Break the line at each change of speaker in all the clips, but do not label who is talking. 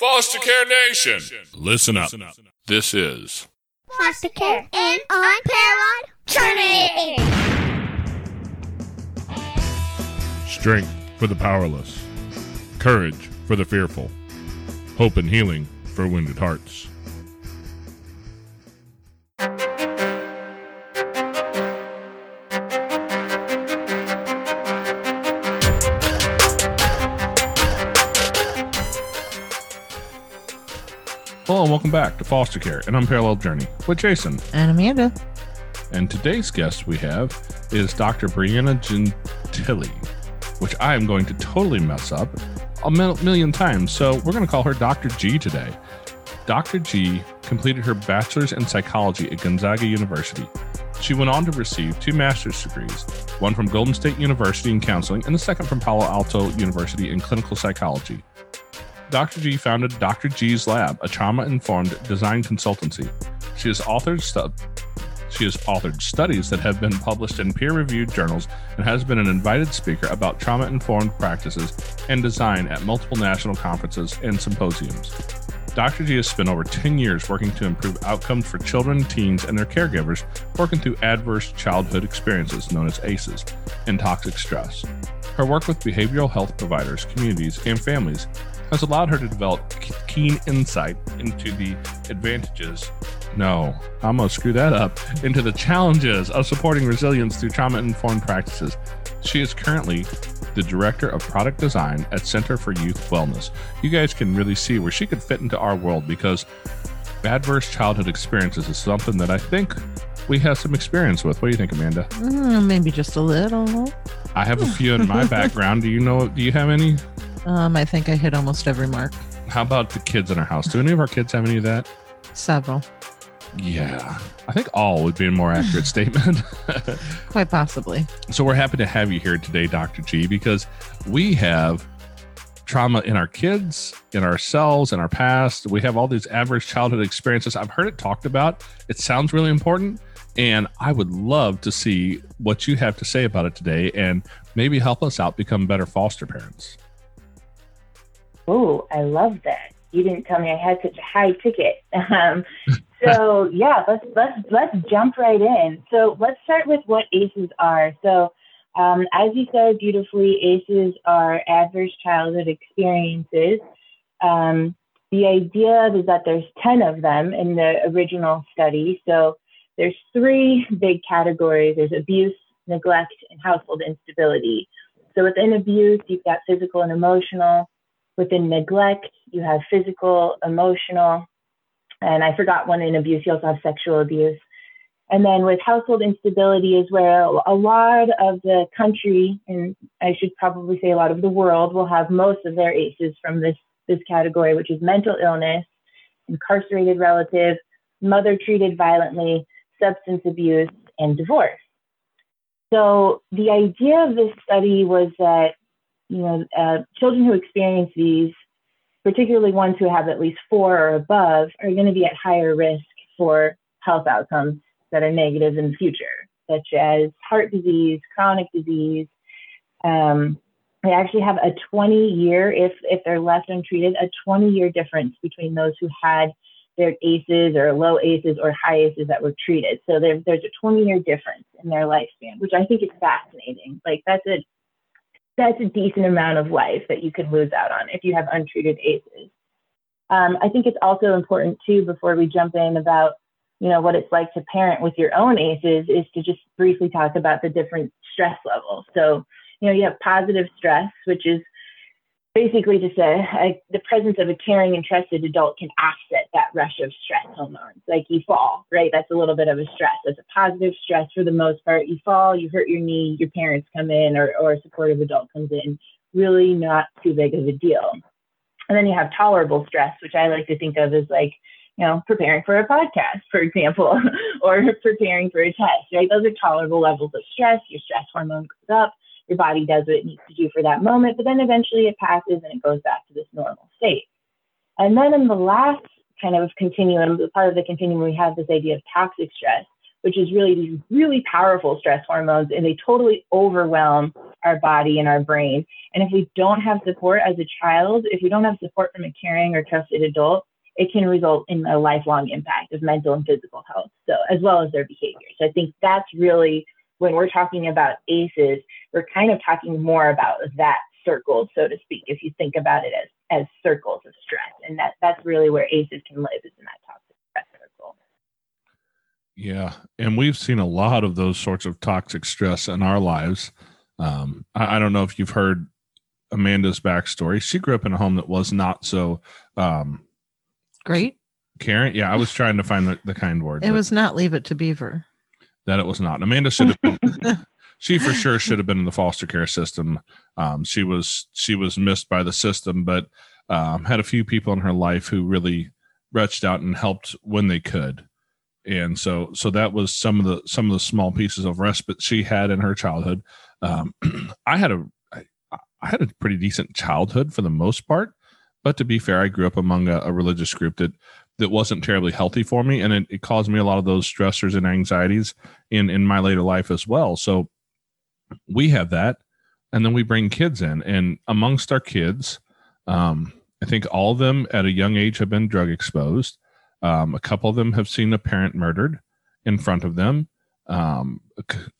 Foster Care Nation, listen up. This is
Foster care and unparalleled journey.
Strength for the Powerless, Courage for the Fearful, Hope and Healing for Wounded Hearts. Welcome back to Foster Care, an unparalleled journey with Jason.
And Amanda.
And today's guest we have is Dr. Brianna Gentili, which I am going to totally mess up a million times. So we're going to call her Dr. G today. Dr. G completed her bachelor's in psychology at Gonzaga University. She went on to receive two master's degrees, one from Golden Gate University in counseling and the second from Palo Alto University in clinical psychology. Dr. G founded Dr. G's Lab, a trauma-informed design consultancy. She has authored stu- she has authored studies that have been published in peer-reviewed journals and has been an invited speaker about trauma-informed practices and design at multiple national conferences and symposiums. Dr. G has spent over 10 years working to improve outcomes for children, teens, and their caregivers working through adverse childhood experiences known as ACEs and toxic stress. Her work with behavioral health providers, communities, and families has allowed her to develop keen insight into the advantages. No, I'm to screw that up. Into the challenges of supporting resilience through trauma informed practices. She is currently the director of product design at Center for Youth Wellness. You guys can really see where she could fit into our world because adverse childhood experiences is something that I think we have some experience with. What do you think, Amanda?
Mm, maybe just a little.
I have a few in my background. Do you know? Do you have any?
Um, I think I hit almost every mark.
How about the kids in our house? Do any of our kids have any of that?
Several.
Yeah, I think all would be a more accurate statement.
Quite possibly.
so we're happy to have you here today, Dr. G, because we have trauma in our kids, in ourselves, in our past. We have all these adverse childhood experiences. I've heard it talked about. It sounds really important. And I would love to see what you have to say about it today and maybe help us out become better foster parents.
Oh, I love that. You didn't tell me I had such a high ticket. Um, so yeah, let's let's let's jump right in. So let's start with what ACEs are. So um, as you said beautifully, ACEs are adverse childhood experiences. Um, the idea is that there's 10 of them in the original study. So there's three big categories. There's abuse, neglect, and household instability. So within abuse, you've got physical and emotional. Within neglect, you have physical, emotional, and I forgot one in abuse. You also have sexual abuse. And then with household instability is where a lot of the country, and I should probably say a lot of the world, will have most of their ACEs from this, this category, which is mental illness, incarcerated relative, mother treated violently, substance abuse, and divorce. So the idea of this study was that, you know, uh, children who experience these particularly ones who have at least four or above, are going to be at higher risk for health outcomes that are negative in the future, such as heart disease, chronic disease. Um, they actually have a 20 year, if, if they're left untreated, a 20 year difference between those who had their ACEs or low ACEs or high ACEs that were treated. So there, there's a 20 year difference in their lifespan, which I think is fascinating. Like that's a that's a decent amount of life that you could lose out on if you have untreated ACEs. Um, I think it's also important too, before we jump in about, you know, what it's like to parent with your own ACEs is to just briefly talk about the different stress levels. So, you know, you have positive stress, which is basically just a, a, the presence of a caring and trusted adult can offset that rush of stress hormones. Like you fall, right? That's a little bit of a stress. That's a positive stress for the most part. You fall, you hurt your knee, your parents come in, or, or a supportive adult comes in. Really not too big of a deal. And then you have tolerable stress, which I like to think of as like, you know, preparing for a podcast, for example, or preparing for a test, right? Those are tolerable levels of stress. Your stress hormone goes up your body does what it needs to do for that moment, but then eventually it passes and it goes back to this normal state. And then in the last kind of continuum, part of the continuum, we have this idea of toxic stress, which is really these really powerful stress hormones, and they totally overwhelm our body and our brain. And if we don't have support as a child, if we don't have support from a caring or trusted adult, it can result in a lifelong impact of mental and physical health, so as well as their behavior. So I think that's really when we're talking about ACEs, we're kind of talking more about that circle, so to speak, if you think about it as as circles of stress. And that that's really where ACEs can live is in that toxic stress circle.
Yeah. And we've seen a lot of those sorts of toxic stress in our lives. Um, I, I don't know if you've heard Amanda's backstory. She grew up in a home that was not so um,
Great.
Karen, Yeah, I was trying to find the, the kind word.
It
but
was not leave it to Beaver.
That it was not. Amanda should have been. she for sure should have been in the foster care system. Um, she was she was missed by the system, but um, had a few people in her life who really reached out and helped when they could. And so so that was some of the some of the small pieces of respite she had in her childhood. Um, I had a I, I had a pretty decent childhood for the most part, but to be fair, I grew up among a, a religious group that that wasn't terribly healthy for me, and it, it caused me a lot of those stressors and anxieties in in my later life as well. So we have that, and then we bring kids in, and amongst our kids, um, I think all of them at a young age have been drug exposed. Um, a couple of them have seen a parent murdered in front of them. Um,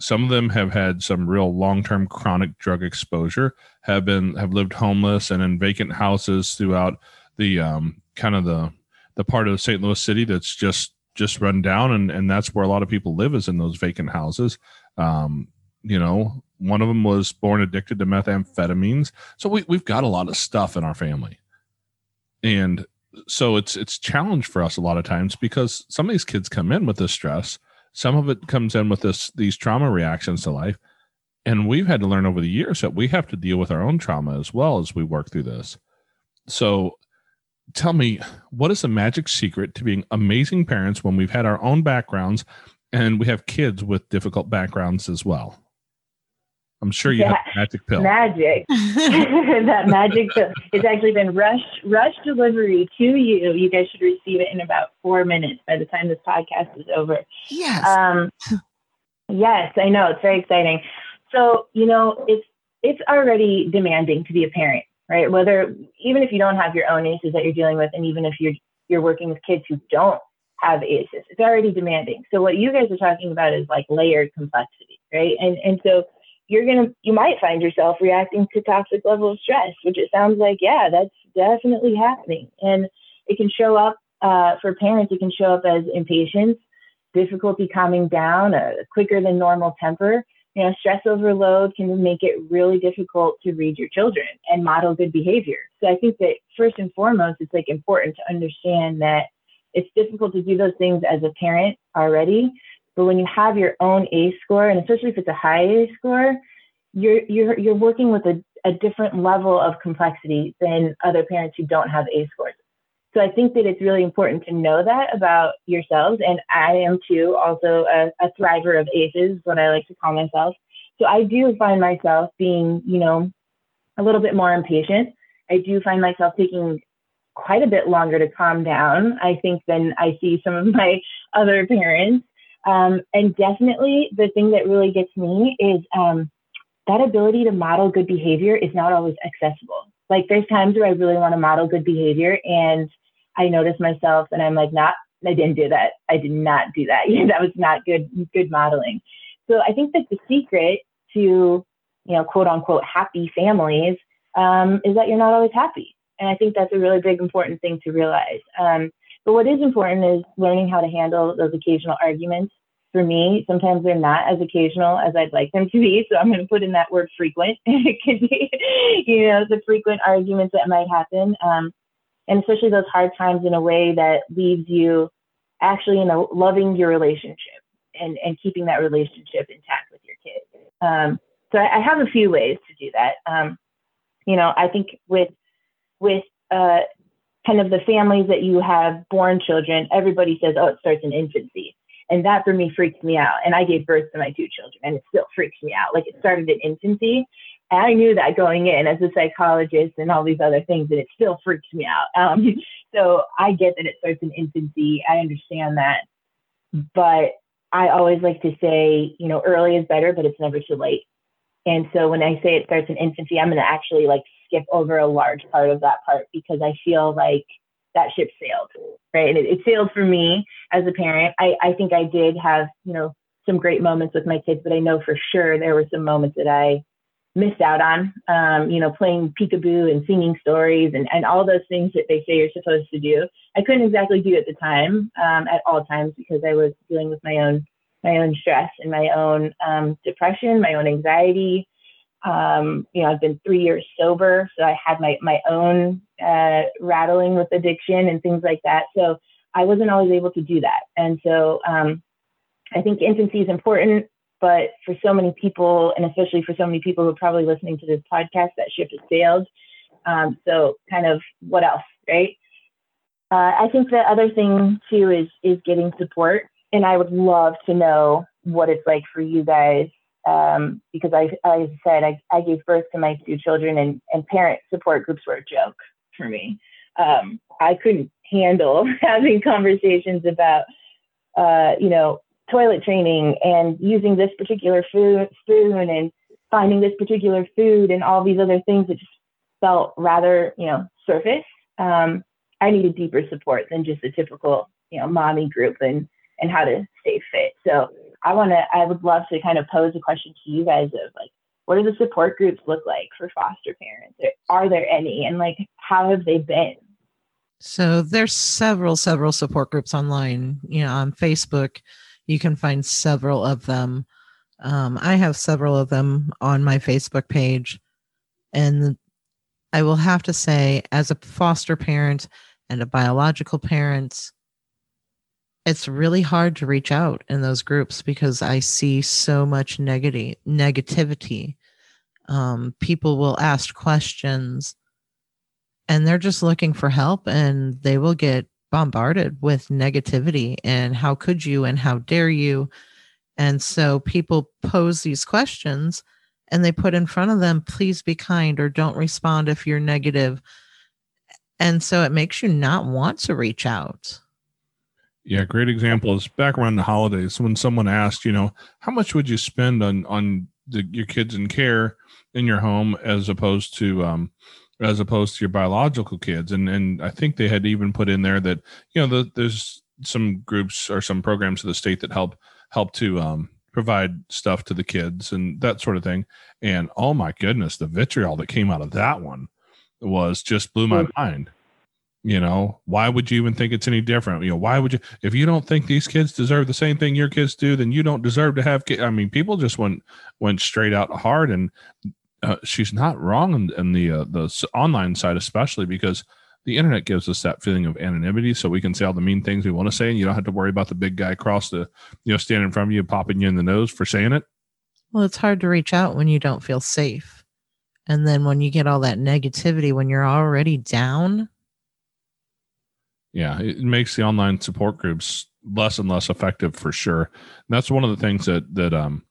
some of them have had some real long-term chronic drug exposure. Have been have lived homeless and in vacant houses throughout the um, kind of the the part of St. Louis City that's just just run down, and and that's where a lot of people live is in those vacant houses. Um, you know, one of them was born addicted to methamphetamines, so we we've got a lot of stuff in our family, and so it's it's challenge for us a lot of times because some of these kids come in with this stress, some of it comes in with this these trauma reactions to life, and we've had to learn over the years that we have to deal with our own trauma as well as we work through this. So tell me what is the magic secret to being amazing parents when we've had our own backgrounds and we have kids with difficult backgrounds as well i'm sure you have a magic pill
Magic. that magic pill. It's actually been rush rush delivery to you. You guys should receive it in about four minutes by the time this podcast is over.
yes.
Um, yes, I know it's very exciting. So you know, it's it's already demanding to be a parent, right? Whether even if you don't have your own ACEs that you're dealing with, and even if you're you're working with kids who don't have ACEs, it's already demanding. So what you guys are talking about is like layered complexity, right? And and so you're gonna you might find yourself reacting to toxic level of stress, which it sounds like yeah, that's definitely happening, and it can show up uh, for parents. It can show up as impatience difficulty calming down, a quicker than normal temper. You know, stress overload can make it really difficult to read your children and model good behavior. So I think that first and foremost, it's like important to understand that it's difficult to do those things as a parent already. But when you have your own ACE score, and especially if it's a high ACE score, you're you're you're working with a, a different level of complexity than other parents who don't have A scores. So I think that it's really important to know that about yourselves. And I am too also a, a thriver of ACEs, what I like to call myself. So I do find myself being, you know, a little bit more impatient. I do find myself taking quite a bit longer to calm down, I think, than I see some of my other parents. Um, and definitely the thing that really gets me is um, that ability to model good behavior is not always accessible. Like there's times where I really want to model good behavior and I notice myself and I'm like, not, I didn't do that. I did not do that. that was not good, good modeling. So I think that the secret to, you know, quote unquote, happy families um, is that you're not always happy. And I think that's a really big, important thing to realize. Um, but what is important is learning how to handle those occasional arguments. For me, sometimes they're not as occasional as I'd like them to be. So I'm going to put in that word frequent. it could be, you know, the frequent arguments that might happen. Um, and especially those hard times in a way that leaves you actually in a loving your relationship and, and keeping that relationship intact with your kids. Um, so I, I have a few ways to do that. Um, you know, I think with with uh, kind of the families that you have born children, everybody says, "Oh, it starts in infancy," and that for me freaks me out. And I gave birth to my two children, and it still freaks me out. Like it started in infancy, I knew that going in as a psychologist and all these other things, and it still freaks me out. Um, so I get that it starts in infancy. I understand that, but I always like to say, you know, early is better, but it's never too late. And so when I say it starts in infancy, I'm going to actually like skip over a large part of that part because I feel like that ship sailed, right? And it, it sailed for me as a parent. I, I think I did have, you know, some great moments with my kids, but I know for sure there were some moments that I missed out on, um, you know, playing peekaboo and singing stories and, and all those things that they say you're supposed to do. I couldn't exactly do at the time, um, at all times because I was dealing with my own, my own stress and my own um, depression, my own anxiety. Um, you know, I've been three years sober, so I had my, my own uh, rattling with addiction and things like that. So I wasn't always able to do that. And so um, I think infancy is important but for so many people, and especially for so many people who are probably listening to this podcast, that ship has sailed. Um, so, kind of, what else, right? Uh, I think the other thing too is is getting support, and I would love to know what it's like for you guys um, because I, I said, I, I gave birth to my two children, and and parent support groups were a joke for me. Um, I couldn't handle having conversations about, uh, you know, toilet training and using this particular food, spoon and finding this particular food and all these other things that just felt rather, you know, surface. Um, I needed deeper support than just a typical, you know, mommy group and and how to stay fit. So I want to, I would love to kind of pose a question to you guys of like, what do the support groups look like for foster parents? Are there any, and like, how have they been?
So there's several, several support groups online. You know, on Facebook, you can find several of them. Um, I have several of them on my Facebook page. And I will have to say, as a foster parent and a biological parent, it's really hard to reach out in those groups because I see so much negative negativity. Um, people will ask questions and they're just looking for help and they will get bombarded with negativity and how could you and how dare you? And so people pose these questions and they put in front of them please be kind or don't respond if you're negative. And so it makes you not want to reach out.
Yeah great example is back around the holidays when someone asked you know how much would you spend on on the, your kids in care in your home as opposed to um, as opposed to your biological kids. And and I think they had even put in there that you know the, there's some groups or some programs of the state that help help to um, provide stuff to the kids and that sort of thing. And oh my goodness, the vitriol that came out of that one was just blew my mind. You know, why would you even think it's any different? You know, why would you, if you don't think these kids deserve the same thing your kids do, then you don't deserve to have kids. I mean, people just went, went straight out hard. And uh, she's not wrong in, in the uh, the online side, especially because the internet gives us that feeling of anonymity, so we can say all the mean things we want to say, and you don't have to worry about the big guy across the you know standing in front of you popping you in the nose for saying it.
Well, it's hard to reach out when you don't feel safe, and then when you get all that negativity when you're already down.
Yeah, it makes the online support groups less and less effective for sure. And that's one of the things that that um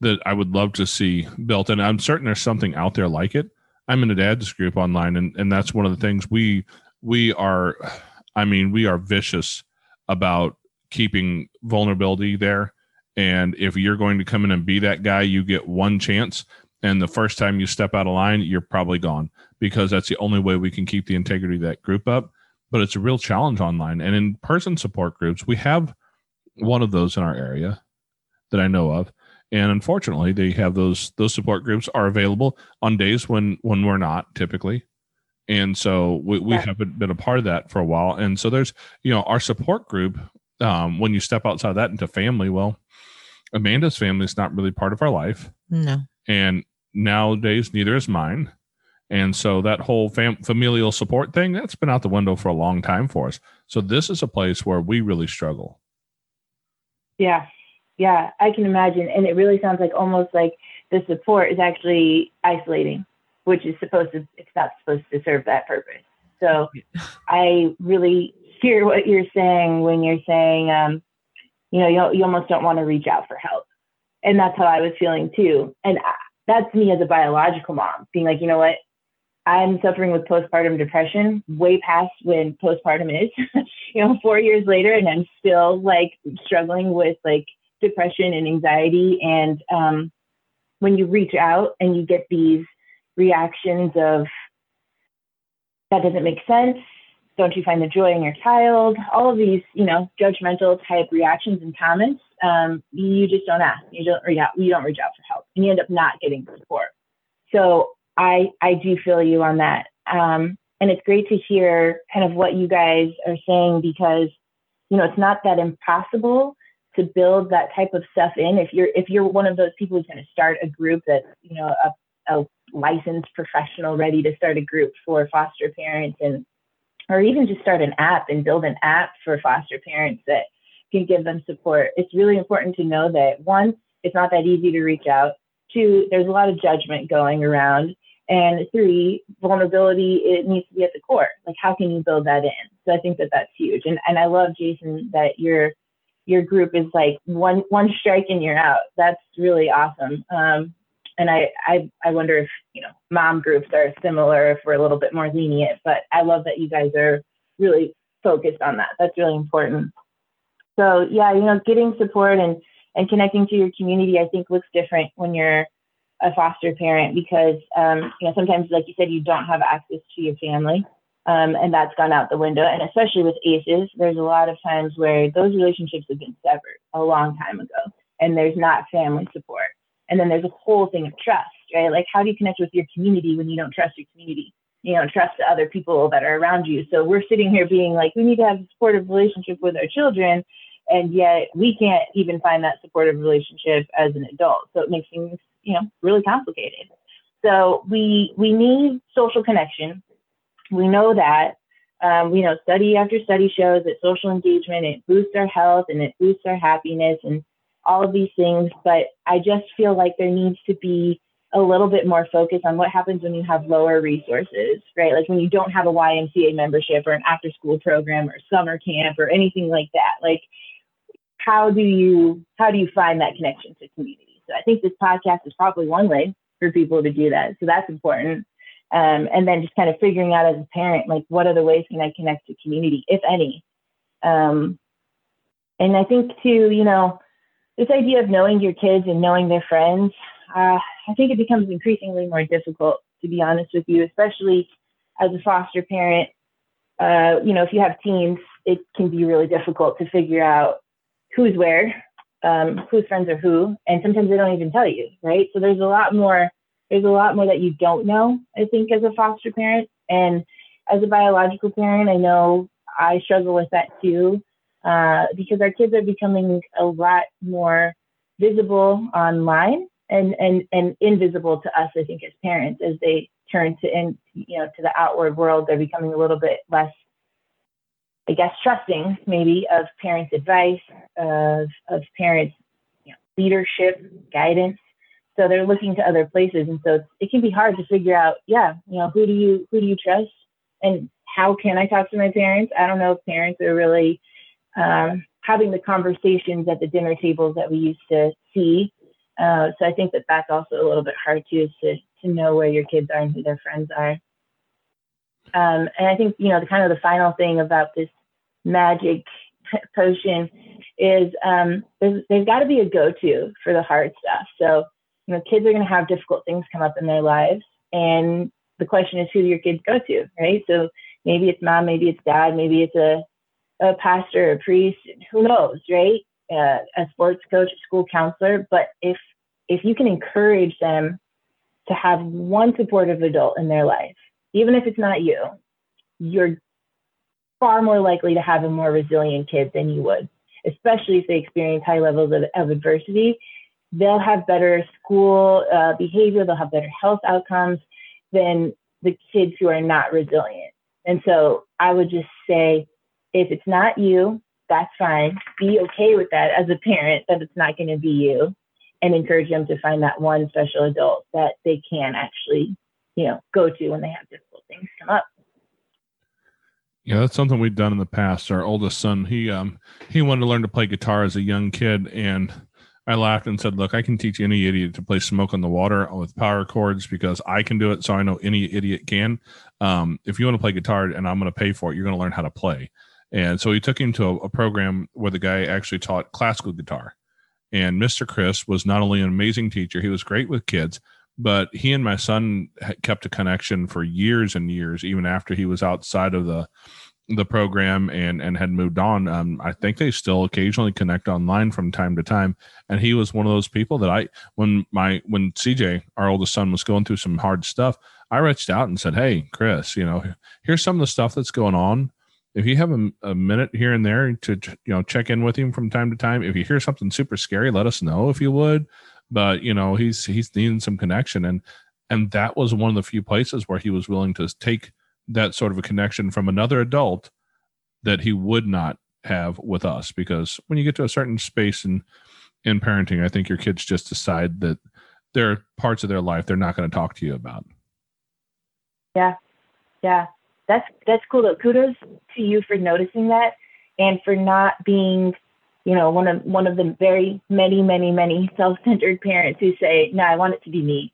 that I would love to see built. And I'm certain there's something out there like it. I'm in a dad's group online, and, and that's one of the things we we are. I mean, we are vicious about keeping vulnerability there. And if you're going to come in and be that guy, you get one chance. And the first time you step out of line, you're probably gone because that's the only way we can keep the integrity of that group up. But it's a real challenge online. And in person support groups, we have one of those in our area that I know of and unfortunately they have those those support groups are available on days when when we're not typically. And so we, we haven't been a part of that for a while. And so there's you know our support group um, when you step outside that into family well amanda's family is not really part of our life.
No.
And nowadays neither is mine. And so that whole fam- familial support thing that's been out the window for a long time for us. So this is a place where we really struggle.
Yeah yeah, I can imagine. And it really sounds like almost like the support is actually isolating, which is supposed to, it's not supposed to serve that purpose. So I really hear what you're saying when you're saying, um, you know, you, you almost don't want to reach out for help. And that's how I was feeling too. And I, that's me as a biological mom being like, you know what? I'm suffering with postpartum depression way past when postpartum is, you know, four years later, and I'm still like struggling with like depression and anxiety. And um, when you reach out and you get these reactions of that doesn't make sense, don't you find the joy in your child? All of these, you know, judgmental type reactions and comments, um, you just don't ask. You don't reach out. You don't reach out for help, and you end up not getting support. So I I do feel you on that, um, and it's great to hear kind of what you guys are saying because you know it's not that impossible to build that type of stuff in. If you're if you're one of those people who's going to start a group that you know a, a licensed professional ready to start a group for foster parents and or even just start an app and build an app for foster parents that can give them support. It's really important to know that one, it's not that easy to reach out. Two, there's a lot of judgment going around. And three, vulnerability, it needs to be at the core. Like, how can you build that in? So I think that that's huge. And, and I love, Jason, that your, your group is like one, one strike and you're out. That's really awesome. Um, and I, I, I wonder if, you know, mom groups are similar, if we're a little bit more lenient, but I love that you guys are really focused on that. That's really important. So yeah, you know, getting support and, and connecting to your community, I think looks different when you're a foster parent because, um, you know, sometimes, like you said, you don't have access to your family. Um, and that's gone out the window. And especially with ACEs, there's a lot of times where those relationships have been severed a long time ago and there's not family support. And then there's a whole thing of trust, right? Like, how do you connect with your community when you don't trust your community? You don't trust the other people that are around you. So we're sitting here being like, we need to have a supportive relationship with our children. And yet we can't even find that supportive relationship as an adult. So it makes things, you know, really complicated. So we we need social connection. We know that. Um, we know study after study shows that social engagement it boosts our health and it boosts our happiness and all of these things. But I just feel like there needs to be a little bit more focus on what happens when you have lower resources, right? Like when you don't have a YMCA membership or an after school program or summer camp or anything like that. Like how do you how do you find that connection to community? So I think this podcast is probably one way for people to do that. So that's important. Um, and then just kind of figuring out as a parent, like what other ways can I connect to community, if any? Um, and I think too, you know, this idea of knowing your kids and knowing their friends, uh, I think it becomes increasingly more difficult, to be honest with you, especially as a foster parent. Uh, you know, if you have teens, it can be really difficult to figure out who's where, um, whose friends are who, and sometimes they don't even tell you, right? So there's a lot more. There's a lot more that you don't know, I think, as a foster parent, and as a biological parent, I know I struggle with that too. Uh, because our kids are becoming a lot more visible online and, and, and invisible to us, I think, as parents, as they turn to in, you know, to the outward world, they're becoming a little bit less, I guess, trusting maybe of parents' advice, of, of parents' you know, leadership, guidance. So they're looking to other places. And so it can be hard to figure out, yeah, you know, who do you, who do you trust? And how can I talk to my parents? I don't know if parents are really um, having the conversations at the dinner tables that we used to see. Uh, so I think that that's also a little bit hard too, is to, to know where your kids are and who their friends are. Um, and I think, you know, the kind of the final thing about this magic potion is um, there's, there's got to be a go-to for the hard stuff. So, you know, kids are going to have difficult things come up in their lives. And the question is, who do your kids go to, right? So maybe it's mom, maybe it's dad, maybe it's a a pastor, a priest, who knows, right? Uh, a sports coach, a school counselor. But if if you can encourage them to have one supportive adult in their life, even if it's not you, you're far more likely to have a more resilient kid than you would, especially if they experience high levels of, of adversity. They'll have better school uh, behavior, they'll have better health outcomes than the kids who are not resilient. And so I would just say, if it's not you, that's fine. Be okay with that as a parent that it's not going to be you and encourage them to find that one special adult that they can actually, you know, go to when they have difficult things come up.
Yeah, that's something we've done in the past. Our oldest son, he um he wanted to learn to play guitar as a young kid and I laughed and said, "Look, I can teach any idiot to play "Smoke on the Water" with power chords because I can do it. So I know any idiot can. Um, if you want to play guitar and I'm going to pay for it, you're going to learn how to play. And so he took him to a, a program where the guy actually taught classical guitar. And Mr. Chris was not only an amazing teacher, he was great with kids, but he and my son kept a connection for years and years, even after he was outside of the the program and and had moved on. Um, I think they still occasionally connect online from time to time. And he was one of those people that I when my when CJ, our oldest son, was going through some hard stuff, I reached out and said, "Hey, Chris, you know, here's some of the stuff that's going on. If you have a, a minute here and there to you know check in with him from time to time, if you hear something super scary, let us know if you would." But you know, he's he's needing some connection, and and that was one of the few places where he was willing to take that sort of a connection from another adult that he would not have with us because when you get to a certain space in in parenting i think your kids just decide that there are parts of their life they're not going to talk to you about.
Yeah. Yeah. That's that's cool though. Kudos to you for noticing that and for not being you know one of one of the very many many many self-centered parents who say no i want it to be me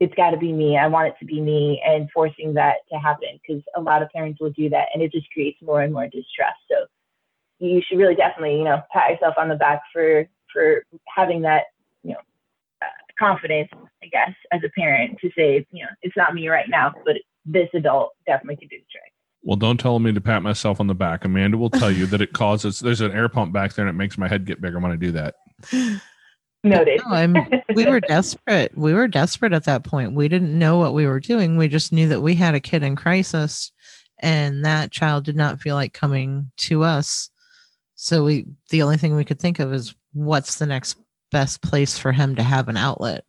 it's got to be me. I want it to be me, and forcing that to happen because a lot of parents will do that, and it just creates more and more distress. So you should really definitely, you know, pat yourself on the back for for having that, you know, uh, confidence, I guess, as a parent to say, you know, it's not me right now, but this adult definitely can do the trick.
Well, don't tell me to pat myself on the back. Amanda will tell you that it causes. There's an air pump back there, and it makes my head get bigger when I do that.
Noted.
No, I'm, we were desperate. We were desperate at that point. We didn't know what we were doing. We just knew that we had a kid in crisis and that child did not feel like coming to us. So we the only thing we could think of is what's the next best place for him to have an outlet.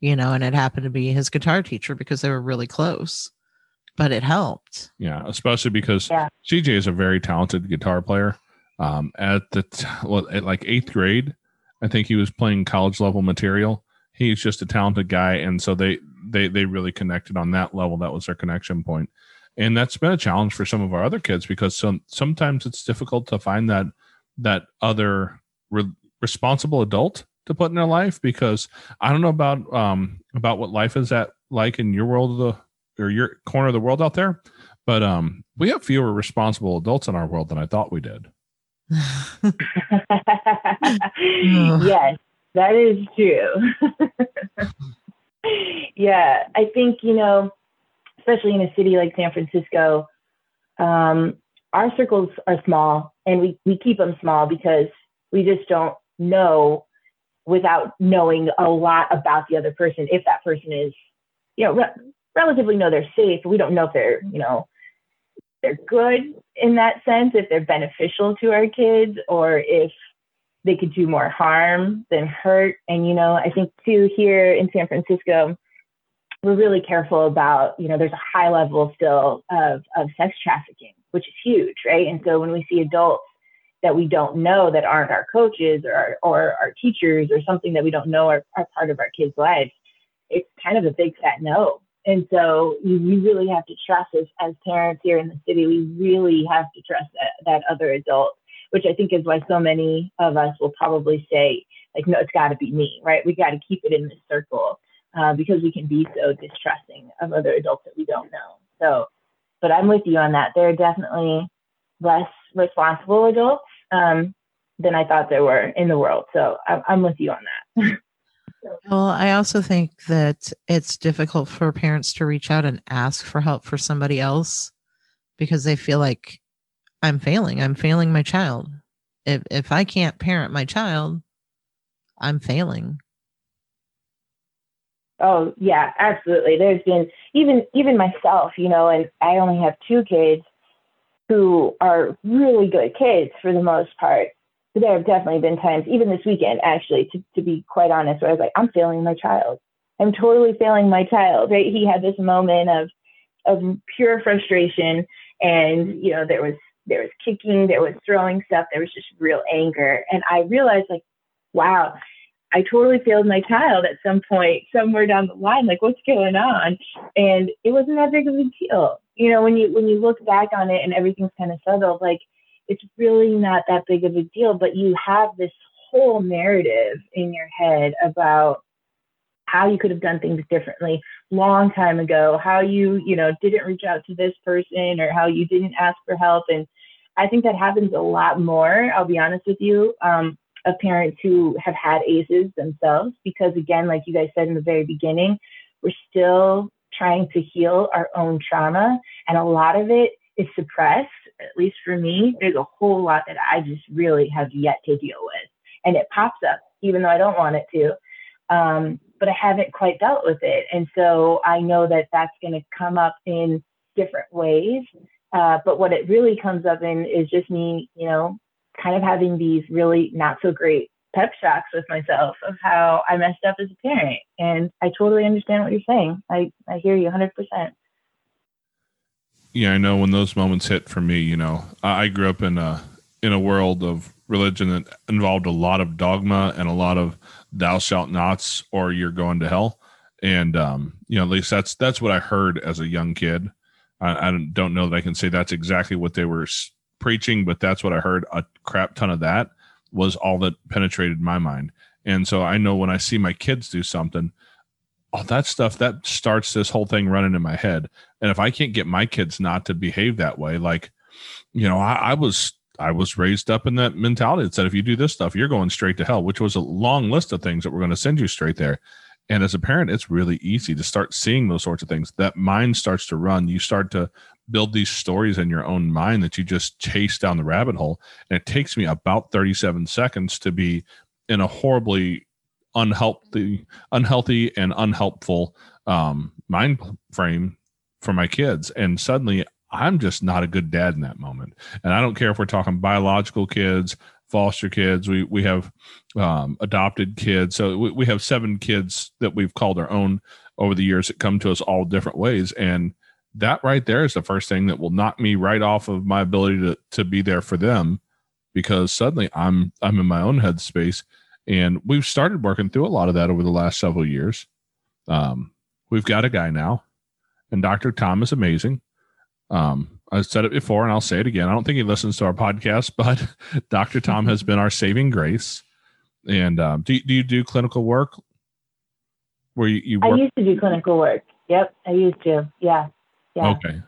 You know, and it happened to be his guitar teacher because they were really close. But it helped.
Yeah, especially because yeah. CJ is a very talented guitar player. Um, at the t- well, at like eighth grade, I think he was playing college level material. He's just a talented guy, and so they they they really connected on that level. That was their connection point, and that's been a challenge for some of our other kids because some sometimes it's difficult to find that that other re- responsible adult to put in their life because I don't know about um about what life is at like in your world of the or your corner of the world out there, but um we have fewer responsible adults in our world than I thought we did.
yes, that is true. yeah, I think, you know, especially in a city like San Francisco, um, our circles are small and we, we keep them small because we just don't know without knowing a lot about the other person if that person is, you know, re- relatively know they're safe. We don't know if they're, you know, they're good in that sense, if they're beneficial to our kids, or if they could do more harm than hurt. And, you know, I think too here in San Francisco, we're really careful about, you know, there's a high level still of, of sex trafficking, which is huge, right? And so when we see adults that we don't know that aren't our coaches or our, or our teachers or something that we don't know are, are part of our kids' lives, it's kind of a big fat no. And so we really have to trust as, as parents here in the city, we really have to trust that, that other adult, which I think is why so many of us will probably say, like, no, it's got to be me, right? We got to keep it in this circle uh, because we can be so distrusting of other adults that we don't know. So, but I'm with you on that. There are definitely less responsible adults um, than I thought there were in the world. So I'm, I'm with you on that.
Well, I also think that it's difficult for parents to reach out and ask for help for somebody else because they feel like I'm failing. I'm failing my child. If if I can't parent my child, I'm failing.
Oh, yeah, absolutely. There's been even even myself, you know, and I only have two kids who are really good kids for the most part there have definitely been times, even this weekend, actually, to, to be quite honest, where I was like, I'm failing my child. I'm totally failing my child. Right? He had this moment of of pure frustration, and you know, there was there was kicking, there was throwing stuff, there was just real anger, and I realized like, wow, I totally failed my child at some point, somewhere down the line. Like, what's going on? And it wasn't that big of a deal. You know, when you when you look back on it and everything's kind of settled, like it's really not that big of a deal, but you have this whole narrative in your head about how you could have done things differently long time ago, how you, you know, didn't reach out to this person or how you didn't ask for help. And I think that happens a lot more. I'll be honest with you. Um, of parents who have had ACEs themselves, because again, like you guys said in the very beginning, we're still trying to heal our own trauma, and a lot of it is suppressed. At least for me, there's a whole lot that I just really have yet to deal with, and it pops up even though I don't want it to. Um, but I haven't quite dealt with it, and so I know that that's going to come up in different ways. Uh, but what it really comes up in is just me, you know, kind of having these really not so great pep shocks with myself of how I messed up as a parent. And I totally understand what you're saying. I, I hear you 100%.
Yeah, I know when those moments hit for me, you know, I grew up in a in a world of religion that involved a lot of dogma and a lot of thou shalt nots or you're going to hell. And um, you know, at least that's that's what I heard as a young kid. I, I don't know that I can say that's exactly what they were preaching, but that's what I heard. A crap ton of that was all that penetrated my mind. And so I know when I see my kids do something, all that stuff that starts this whole thing running in my head. And if I can't get my kids not to behave that way, like, you know, I, I was I was raised up in that mentality that said if you do this stuff, you're going straight to hell, which was a long list of things that we're going to send you straight there. And as a parent, it's really easy to start seeing those sorts of things. That mind starts to run. You start to build these stories in your own mind that you just chase down the rabbit hole. And it takes me about 37 seconds to be in a horribly unhealthy, unhealthy and unhelpful um, mind frame for my kids. And suddenly I'm just not a good dad in that moment. And I don't care if we're talking biological kids, foster kids, we, we have um, adopted kids. So we, we have seven kids that we've called our own over the years that come to us all different ways. And that right there is the first thing that will knock me right off of my ability to to be there for them because suddenly I'm I'm in my own headspace and we've started working through a lot of that over the last several years. Um, we've got a guy now, and Dr. Tom is amazing. Um, I said it before and I'll say it again. I don't think he listens to our podcast, but Dr. Tom has been our saving grace. And um, do, do you do clinical work? Where you, you
work? I used to do clinical work. Yep, I used to. Yeah. Yeah.
Okay.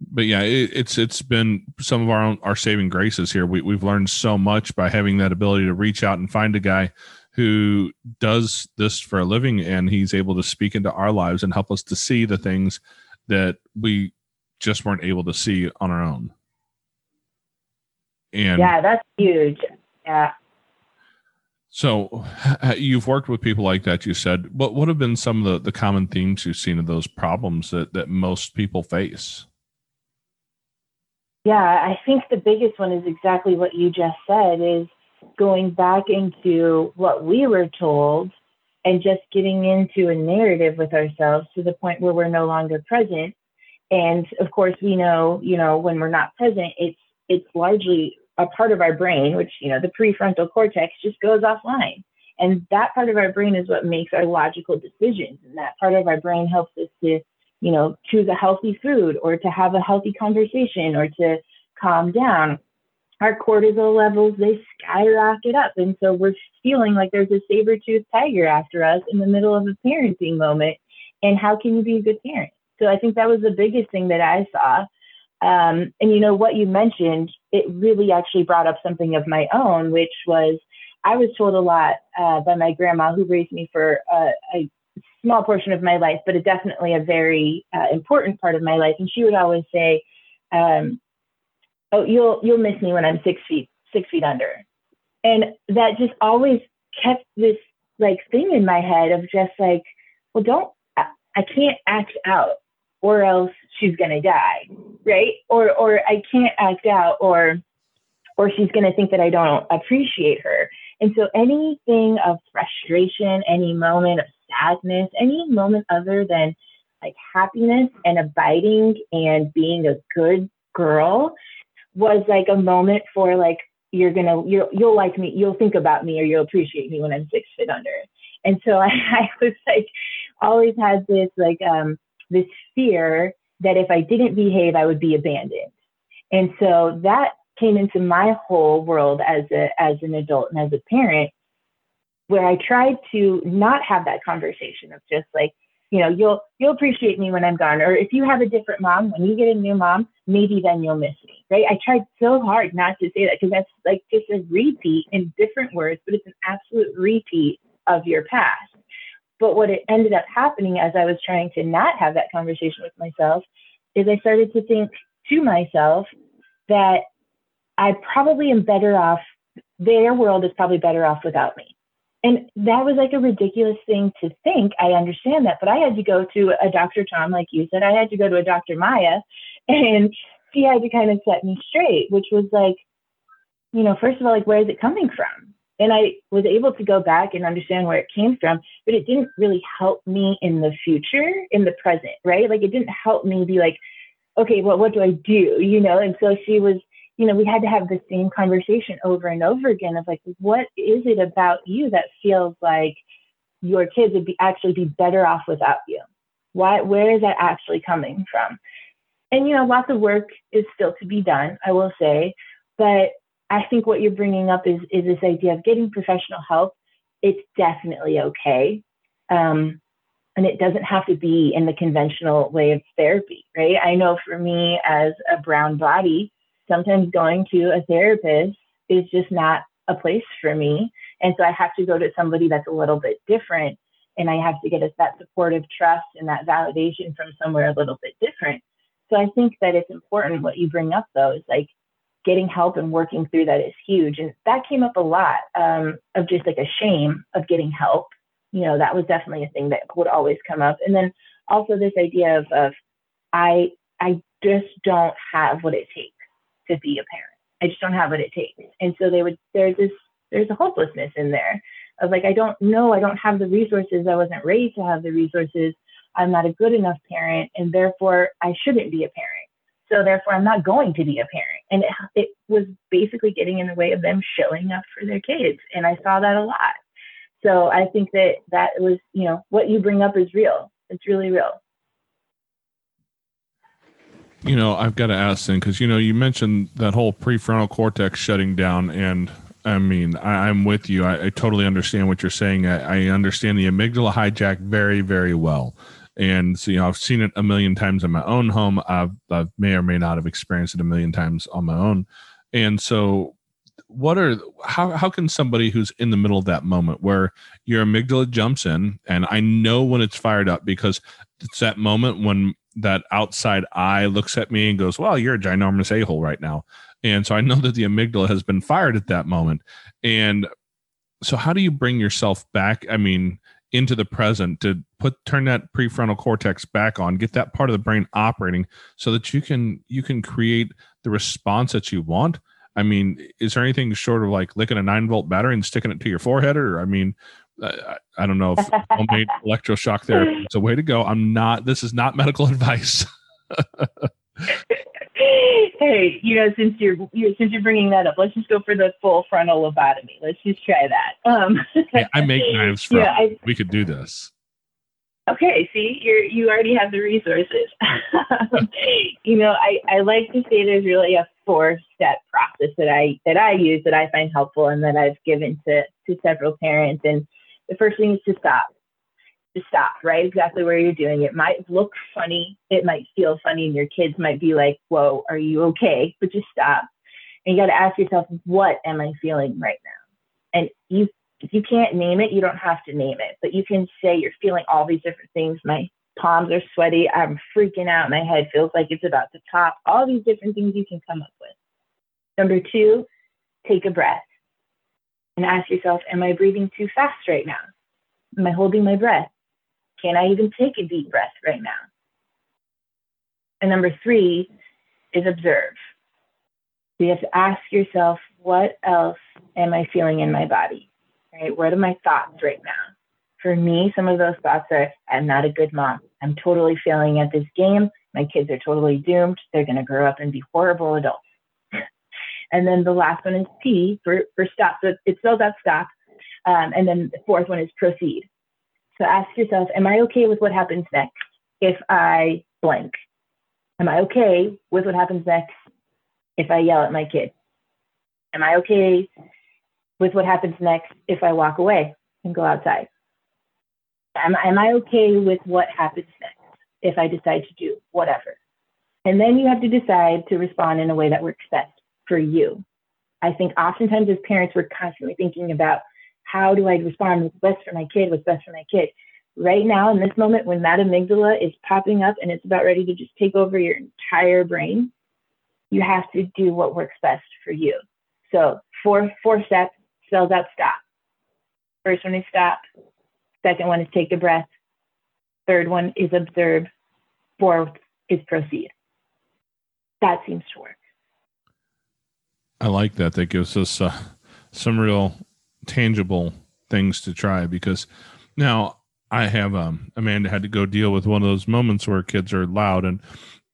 But yeah, it, it's it's been some of our own our saving graces here. We we've learned so much by having that ability to reach out and find a guy who does this for a living and he's able to speak into our lives and help us to see the things that we just weren't able to see on our own. And
yeah, that's huge. Yeah.
So you've worked with people like that. You said, what what have been some of the, the common themes you've seen of those problems that, that most people face?
Yeah, I think the biggest one is exactly what you just said is going back into what we were told and just getting into a narrative with ourselves to the point where we're no longer present. And of course, we know, you know, when we're not present, it's it's largely a part of our brain, which, you know, the prefrontal cortex just goes offline. And that part of our brain is what makes our logical decisions. And that part of our brain helps us to, you know, choose a healthy food or to have a healthy conversation or to calm down. Our cortisol levels, they skyrocket up. And so we're feeling like there's a saber tooth tiger after us in the middle of a parenting moment. And how can you be a good parent? So I think that was the biggest thing that I saw um, and you know what you mentioned, it really actually brought up something of my own, which was I was told a lot uh, by my grandma, who raised me for a, a, small portion of my life, but a, definitely a very uh, important part of my life. And she would always say, um, "Oh, you'll you'll miss me when I'm six feet six feet under," and that just always kept this like thing in my head of just like, well, don't I, can't act out or else she's to die, right? Or or I can't act out or or she's to think that I don't appreciate her. And so anything of frustration, any moment of sadness, any moment other than like happiness and abiding and being a good girl was like a moment for like you're gonna you'll you'll like me you'll think about me or you'll appreciate me when I'm six feet under. And so I, I was like always had this like um this fear that if I didn't behave, I would be abandoned. And so that came into my whole world as a as an adult and as a parent, where I tried to not have that conversation of just like, you know, you'll you'll appreciate me when I'm gone. Or if you have a different mom, when you get a new mom, maybe then you'll miss me. Right? I tried so hard not to say that because that's like just a repeat in different words, but it's an absolute repeat of your past. But what it ended up happening as I was trying to not have that conversation with myself is I started to think to myself that I probably am better off, their world is probably better off without me. And that was like a ridiculous thing to think. I understand that. But I had to go to a Dr. Tom, like you said, I had to go to a Dr. Maya, and she had to kind of set me straight, which was like, you know, first of all, like, where is it coming from? And I was able to go back and understand where it came from, but it didn't really help me in the future, in the present, right? Like, it didn't help me be like, okay, well, what do I do? You know, and so she was you know, we had to have the same conversation over and over again of like, what is it about you that feels like your kids would be actually be better off without you? Why, where is that actually coming from? And, you know, lots of work is still to be done, I will say, but I think what you're bringing up is, is this idea of getting professional help. It's definitely okay. Um, and it doesn't have to be in the conventional way of therapy, right? I know for me as a brown body, sometimes going to a therapist is just not a place for me. And so I have to go to somebody that's a little bit different. And I have to get that supportive trust and that validation from somewhere a little bit different. So I think that it's important what you bring up, though, is like getting help and working through that is huge. And that came up a lot um, of just like a shame of getting help. You know, that was definitely a thing that would always come up. And then also this idea of, of I, I just don't have what it takes to be a parent. I just don't have what it takes. And so they would, there's this, there's a hopelessness in there of like, I don't know, I don't have the resources. I wasn't raised to have the resources. I'm not a good enough parent, and therefore I shouldn't be a parent. So therefore, I'm not going to be a parent. And it, it was basically getting in the way of them showing up for their kids. And I saw that a lot. So I think that that was, you know, what you bring up is real. It's really real
you know, I've got to ask then because you know you mentioned that whole prefrontal cortex shutting down, and I mean I, am with you. I, I, totally understand what you're saying. I, I, understand the amygdala hijack very, very well, and so you know I've seen it a million times in my own home. I've, I may or may not have experienced it a million times on my own, and so what are how how can somebody who's in the middle of that moment where your amygdala jumps in and I know when it's fired up because it's that moment when that outside eye looks at me and goes, "Well, you're a ginormous a hole right now," and so I know that the amygdala has been fired at that moment. And so, how do you bring yourself back? I mean, into the present to put turn that prefrontal cortex back on, get that part of the brain operating, so that you can you can create the response that you want. I mean, is there anything short of like licking a nine volt battery and sticking it to your forehead, or I mean, I, I don't know if homemade electroshock therapy is a way to go. I'm not. This is not medical advice.
hey, you know, since you're, you're, since you're bringing that up, let's just go for the full frontal lobotomy. Let's just try that. Um,
hey, I make knives. From, yeah, I, we could do this.
Okay, see, you you already have the resources. you know, I, I like to say there's really a four step process that I that I use that I find helpful and that I've given to to several parents and the first thing is to stop. To stop, right? Exactly where you're doing it. Might look funny. It might feel funny, and your kids might be like, Whoa, are you okay? But just stop. And you got to ask yourself, What am I feeling right now? And you, if you can't name it, you don't have to name it, but you can say you're feeling all these different things. My palms are sweaty. I'm freaking out. My head feels like it's about to pop. All these different things you can come up with. Number two, take a breath and ask yourself, am I breathing too fast right now? Am I holding my breath? Can I even take a deep breath right now? And number three is observe. So you have to ask yourself, what else am I feeling in my body? Right? What are my thoughts right now? For me, some of those thoughts are, I'm not a good mom. I'm totally failing at this game. My kids are totally doomed. They're going to grow up and be horrible adults. And then the last one is P for, for stop. So it spells out stop. Um, and then the fourth one is proceed. So ask yourself, am I okay with what happens next if I blank? Am I okay with what happens next if I yell at my kid? Am I okay with what happens next if I walk away and go outside? Am, am I okay with what happens next if I decide to do whatever? And then you have to decide to respond in a way that works best for you. I think oftentimes as parents, we're constantly thinking about how do I respond? What's best for my kid? What's best for my kid? Right now, in this moment, when that amygdala is popping up and it's about ready to just take over your entire brain, you have to do what works best for you. So, four, four steps spells out stop. First one is stop. Second one is take a breath. Third one is observe. Fourth is proceed. That seems to work.
I like that. That gives us uh, some real tangible things to try because now I have um, Amanda had to go deal with one of those moments where kids are loud and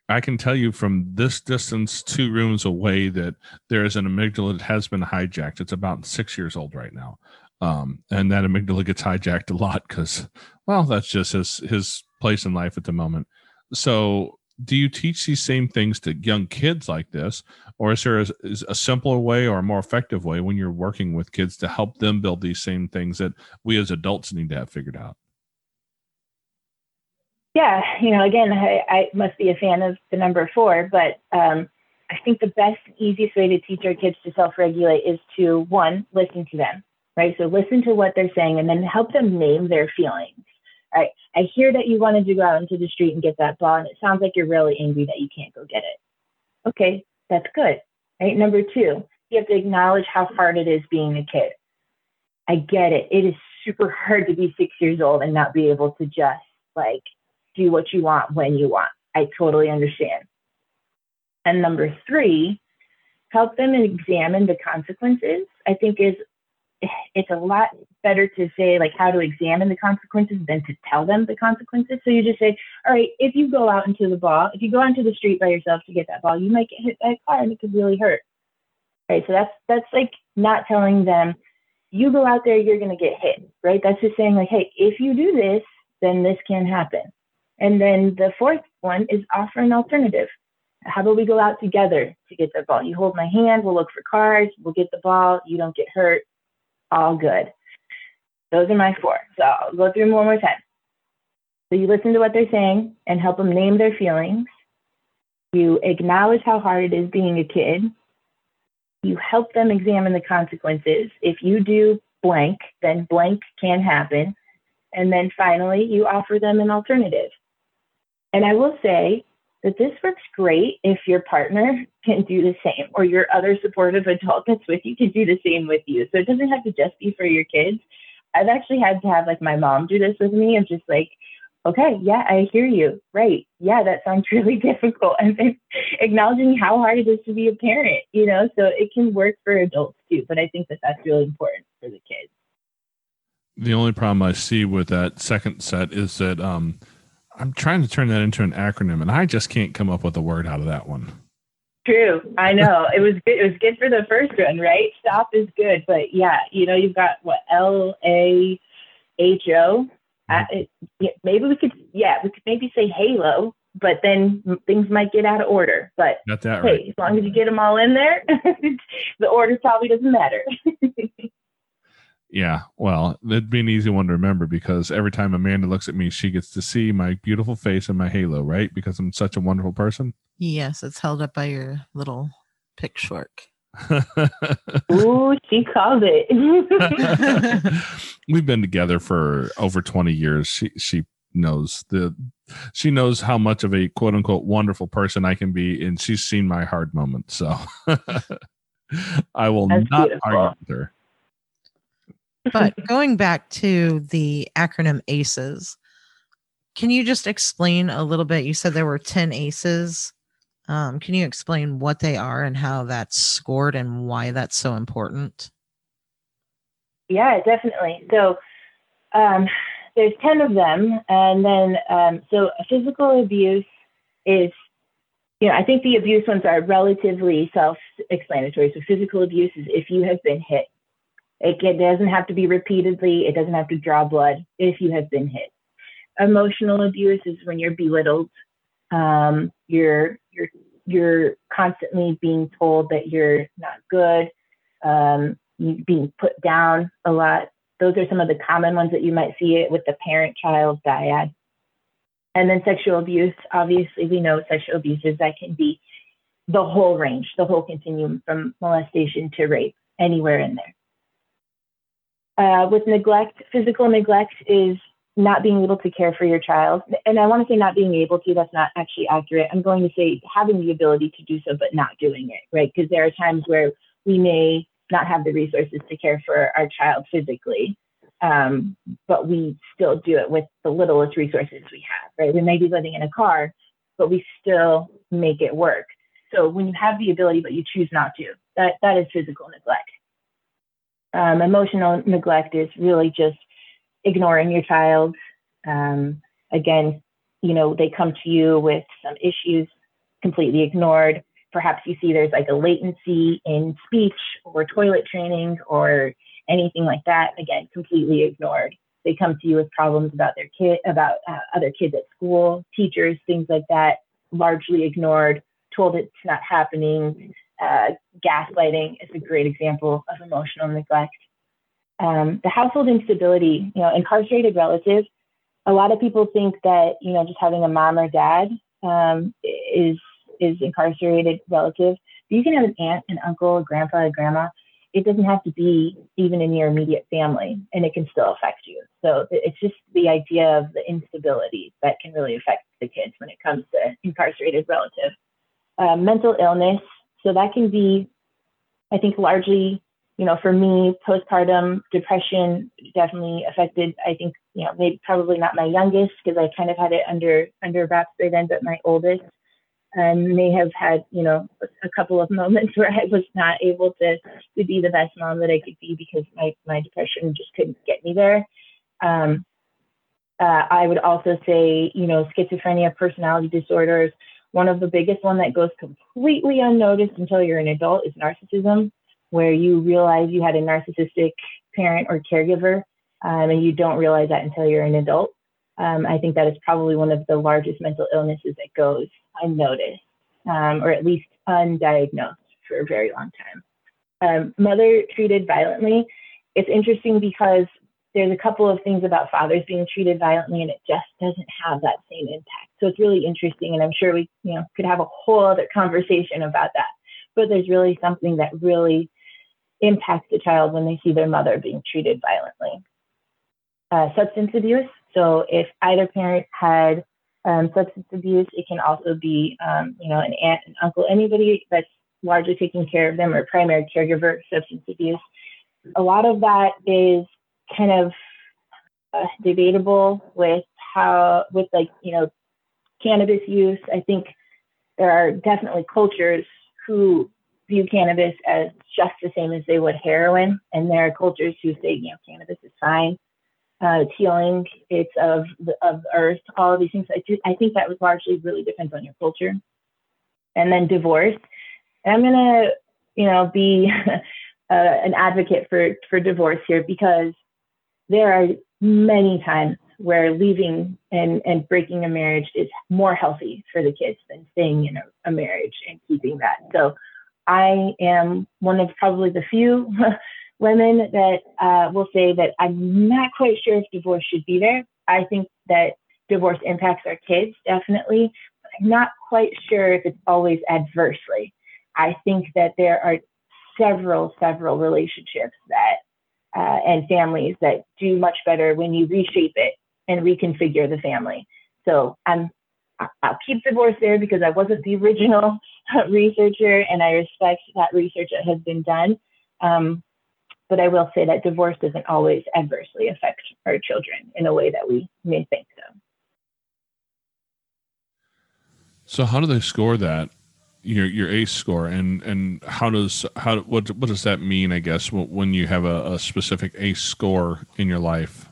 I can tell you from this distance, two rooms away, that there is an amygdala that has been hijacked. It's about six years old right now, um, and that amygdala gets hijacked a lot because, well, that's just his his place in life at the moment. So, do you teach these same things to young kids like this, or is there a, is a simpler way or a more effective way when you're working with kids to help them build these same things that we as adults need to have figured out?
yeah, you know, again, I, I, must be a fan of the number four, but um, I think the best, easiest way to teach our kids to self regulate is to one, listen to them, right? So listen to what they're saying and then help them name their feelings. Right. I hear that you wanted to go out into the street and get that ball, and it sounds like you're really angry that you can't go get it. Okay, that's good. Right. Number two, you have to acknowledge how hard it is being a kid. I get it. It is super hard to be six years old and not be able to just like do what you want when you want. I totally understand. And number three, help them examine the consequences. I think is it's a lot better to say like how to examine the consequences than to tell them the consequences. So you just say, all right, if you go out into the ball, if you go out into the street by yourself to get that ball, you might get hit by a car and it could really hurt. Right. So that's that's like not telling them you go out there, you're gonna get hit. Right. That's just saying like, hey, if you do this, then this can happen. And then the fourth one is offer an alternative. How about we go out together to get the ball? You hold my hand, we'll look for cars, we'll get the ball, you don't get hurt, all good. Those are my four. So I'll go through them one more time. So you listen to what they're saying and help them name their feelings. You acknowledge how hard it is being a kid. You help them examine the consequences. If you do blank, then blank can happen. And then finally, you offer them an alternative. And I will say that this works great if your partner can do the same or your other supportive adult that's with you can do the same with you. So it doesn't have to just be for your kids. I've actually had to have like my mom do this with me and just like, okay, yeah, I hear you. Right. Yeah, that sounds really difficult. And then acknowledging how hard it is to be a parent, you know, so it can work for adults too. But I think that that's really important for the kids.
The only problem I see with that second set is that um, I'm trying to turn that into an acronym, and I just can't come up with a word out of that one.
True, I know it was good. It was good for the first one, right? Stop is good, but yeah, you know, you've got what L A H O. Mm-hmm. Maybe we could, yeah, we could maybe say Halo, but then things might get out of order. But hey,
right.
as long as you get them all in there, the order probably doesn't matter.
Yeah, well, that'd be an easy one to remember because every time Amanda looks at me, she gets to see my beautiful face and my halo, right? Because I'm such a wonderful person.
Yes, it's held up by your little pitchfork.
Ooh, she called it.
We've been together for over 20 years. She she knows the she knows how much of a quote unquote wonderful person I can be, and she's seen my hard moments. So I will
That's
not
beautiful.
argue with her.
But going back to the acronym ACEs, can you just explain a little bit? You said there were 10 ACEs. Um, can you explain what they are and how that's scored and why that's so important?
Yeah, definitely. So um, there's 10 of them. And then, um, so physical abuse is, you know, I think the abuse ones are relatively self explanatory. So physical abuse is if you have been hit. It, it doesn't have to be repeatedly, it doesn't have to draw blood if you have been hit. Emotional abuse is when you're belittled. Um, you're, you're, you're constantly being told that you're not good, um, you being put down a lot those are some of the common ones that you might see it with the parent-child dyad. And then sexual abuse, obviously we know sexual abuses that can be the whole range, the whole continuum from molestation to rape, anywhere in there. Uh, with neglect, physical neglect is not being able to care for your child. And I want to say not being able to, that's not actually accurate. I'm going to say having the ability to do so, but not doing it, right? Because there are times where we may not have the resources to care for our child physically, um, but we still do it with the littlest resources we have, right? We may be living in a car, but we still make it work. So when you have the ability, but you choose not to, that, that is physical neglect. Um, emotional neglect is really just ignoring your child. Um, again, you know, they come to you with some issues completely ignored. Perhaps you see there's like a latency in speech or toilet training or anything like that. Again, completely ignored. They come to you with problems about their kid, about uh, other kids at school, teachers, things like that, largely ignored, told it's not happening. Uh, gaslighting is a great example of emotional neglect um, the household instability, you know, incarcerated relatives, a lot of people think that, you know, just having a mom or dad um, is is incarcerated relative. But you can have an aunt, an uncle, a grandpa, a grandma. It doesn't have to be even in your immediate family, and it can still affect you. So it's just the idea of the instability that can really affect the kids when it comes to incarcerated relatives. Uh, mental illness, so that can be, I think, largely you know, for me, postpartum depression definitely affected. I think, you know, maybe probably not my youngest because I kind of had it under under wraps by then, but my oldest um, may have had, you know, a couple of moments where I was not able to to be the best mom that I could be because my my depression just couldn't get me there. Um, uh, I would also say, you know, schizophrenia, personality disorders. One of the biggest one that goes completely unnoticed until you're an adult is narcissism where you realize you had a narcissistic parent or caregiver um, and you don't realize that until you're an adult. Um, I think that is probably one of the largest mental illnesses that goes unnoticed um, or at least undiagnosed for a very long time. Um, mother treated violently. It's interesting because there's a couple of things about fathers being treated violently and it just doesn't have that same impact. So it's really interesting and I'm sure we you know could have a whole other conversation about that. But there's really something that really impacts the child when they see their mother being treated violently. Uh, substance abuse. So if either parent had um, substance abuse, it can also be, um, you know, an aunt, an uncle, anybody that's largely taking care of them or primary caregiver substance abuse. A lot of that is kind of uh, debatable with how, with like, you know, cannabis use. I think there are definitely cultures who view cannabis as just the same as they would heroin, and there are cultures who say, you know, cannabis is fine, uh, it's healing, it's of the, of earth, all of these things. I, do, I think that was largely really depends on your culture. And then divorce. And I'm gonna, you know, be uh, an advocate for for divorce here because there are many times where leaving and, and breaking a marriage is more healthy for the kids than staying in a, a marriage and keeping that. So I am one of probably the few women that uh, will say that I'm not quite sure if divorce should be there. I think that divorce impacts our kids definitely, I'm not quite sure if it's always adversely. I think that there are several, several relationships that uh, and families that do much better when you reshape it and reconfigure the family. So I'm I'll keep divorce there because I wasn't the original researcher and I respect that research that has been done. Um, but I will say that divorce doesn't always adversely affect our children in a way that we may think so.
So how do they score that your your ACE score and and how does how what what does that mean? I guess when you have a, a specific ACE score in your life.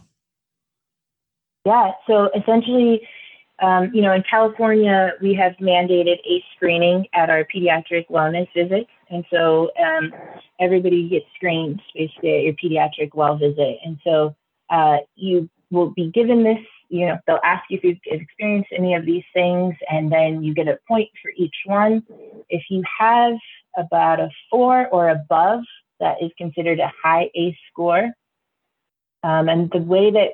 Yeah. So essentially, um, you know, in California, we have mandated ACE screening at our pediatric wellness visits. And so um, everybody gets screened basically at your pediatric well visit. And so uh, you will be given this, you know, they'll ask you if you've experienced any of these things, and then you get a point for each one. If you have about a four or above, that is considered a high ACE score. Um, and the way that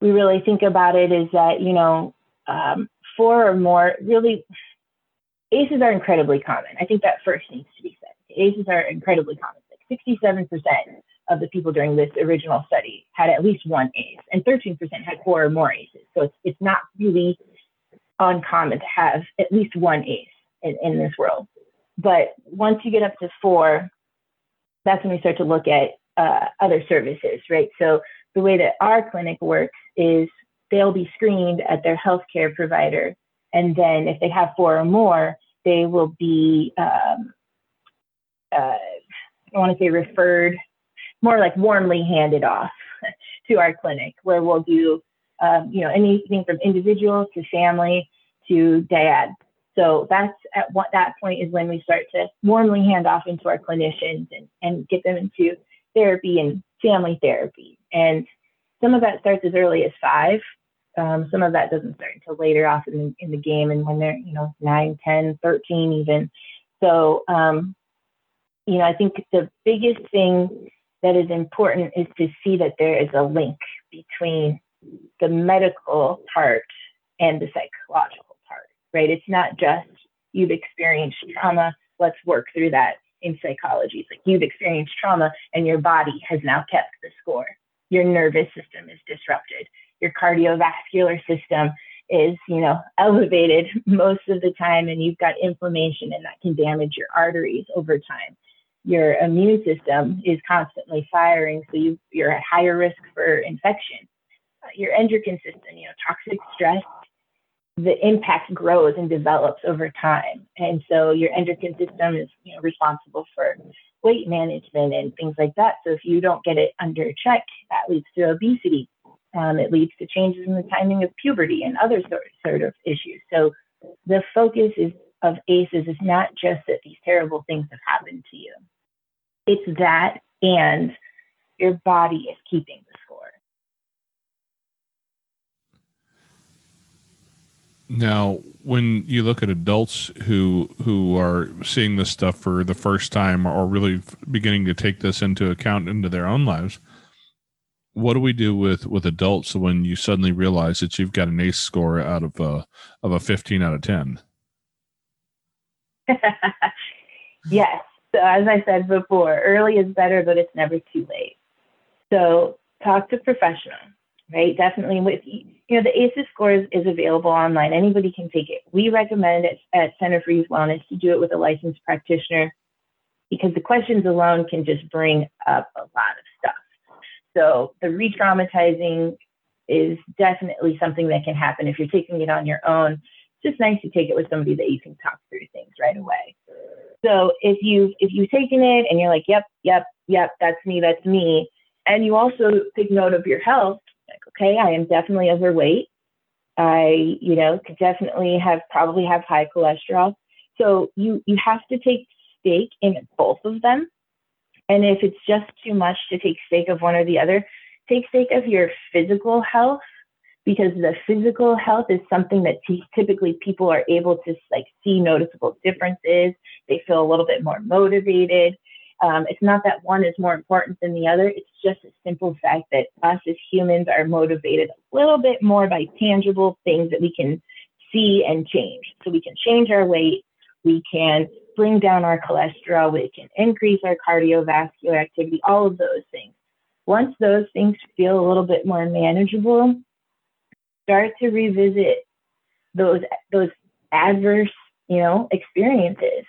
we really think about it is that, you know, um, four or more really, ACEs are incredibly common. I think that first needs to be said. ACEs are incredibly common. Like 67% of the people during this original study had at least one ACE, and 13% had four or more ACEs. So it's, it's not really uncommon to have at least one ACE in, in this world. But once you get up to four, that's when we start to look at uh, other services, right? So the way that our clinic works is they'll be screened at their healthcare provider, and then if they have four or more, they will be um, uh, I want to say referred, more like warmly handed off to our clinic, where we'll do um, you know anything from individual to family to dyad. So that's at what that point is when we start to warmly hand off into our clinicians and, and get them into therapy and family therapy. And some of that starts as early as five. Um, some of that doesn't start until later off in the, in the game and when they're, you know, 9, 10, 13 even. So, um, you know, I think the biggest thing that is important is to see that there is a link between the medical part and the psychological part, right? It's not just you've experienced trauma, let's work through that in psychology. It's like you've experienced trauma and your body has now kept the score. Your nervous system is disrupted. Your cardiovascular system is, you know, elevated most of the time and you've got inflammation and that can damage your arteries over time. Your immune system is constantly firing, so you, you're at higher risk for infection. Uh, your endocrine system, you know, toxic stress the impact grows and develops over time. And so your endocrine system is you know, responsible for weight management and things like that. So if you don't get it under check, that leads to obesity. Um, it leads to changes in the timing of puberty and other sort, sort of issues. So the focus is of ACEs is not just that these terrible things have happened to you. It's that and your body is keeping the score.
Now, when you look at adults who who are seeing this stuff for the first time or really beginning to take this into account into their own lives, what do we do with with adults when you suddenly realize that you've got an ACE score out of a of a 15 out of 10?
yes. So as I said before, early is better, but it's never too late. So talk to professionals right? Definitely with you know the ACEs score is, is available online. Anybody can take it. We recommend it at Center for Youth Wellness to do it with a licensed practitioner because the questions alone can just bring up a lot of stuff. So the re-traumatizing is definitely something that can happen if you're taking it on your own. It's just nice to take it with somebody that you can talk through things right away. So if you if you've taken it and you're like, yep, yep, yep, that's me, that's me, and you also take note of your health, like, okay, I am definitely overweight. I, you know, could definitely have probably have high cholesterol. So you you have to take stake in both of them. And if it's just too much to take stake of one or the other, take stake of your physical health because the physical health is something that t- typically people are able to like see noticeable differences. They feel a little bit more motivated. Um, it's not that one is more important than the other. It's just a simple fact that us as humans are motivated a little bit more by tangible things that we can see and change. So we can change our weight, we can bring down our cholesterol, we can increase our cardiovascular activity, all of those things. Once those things feel a little bit more manageable, start to revisit those those adverse, you know, experiences.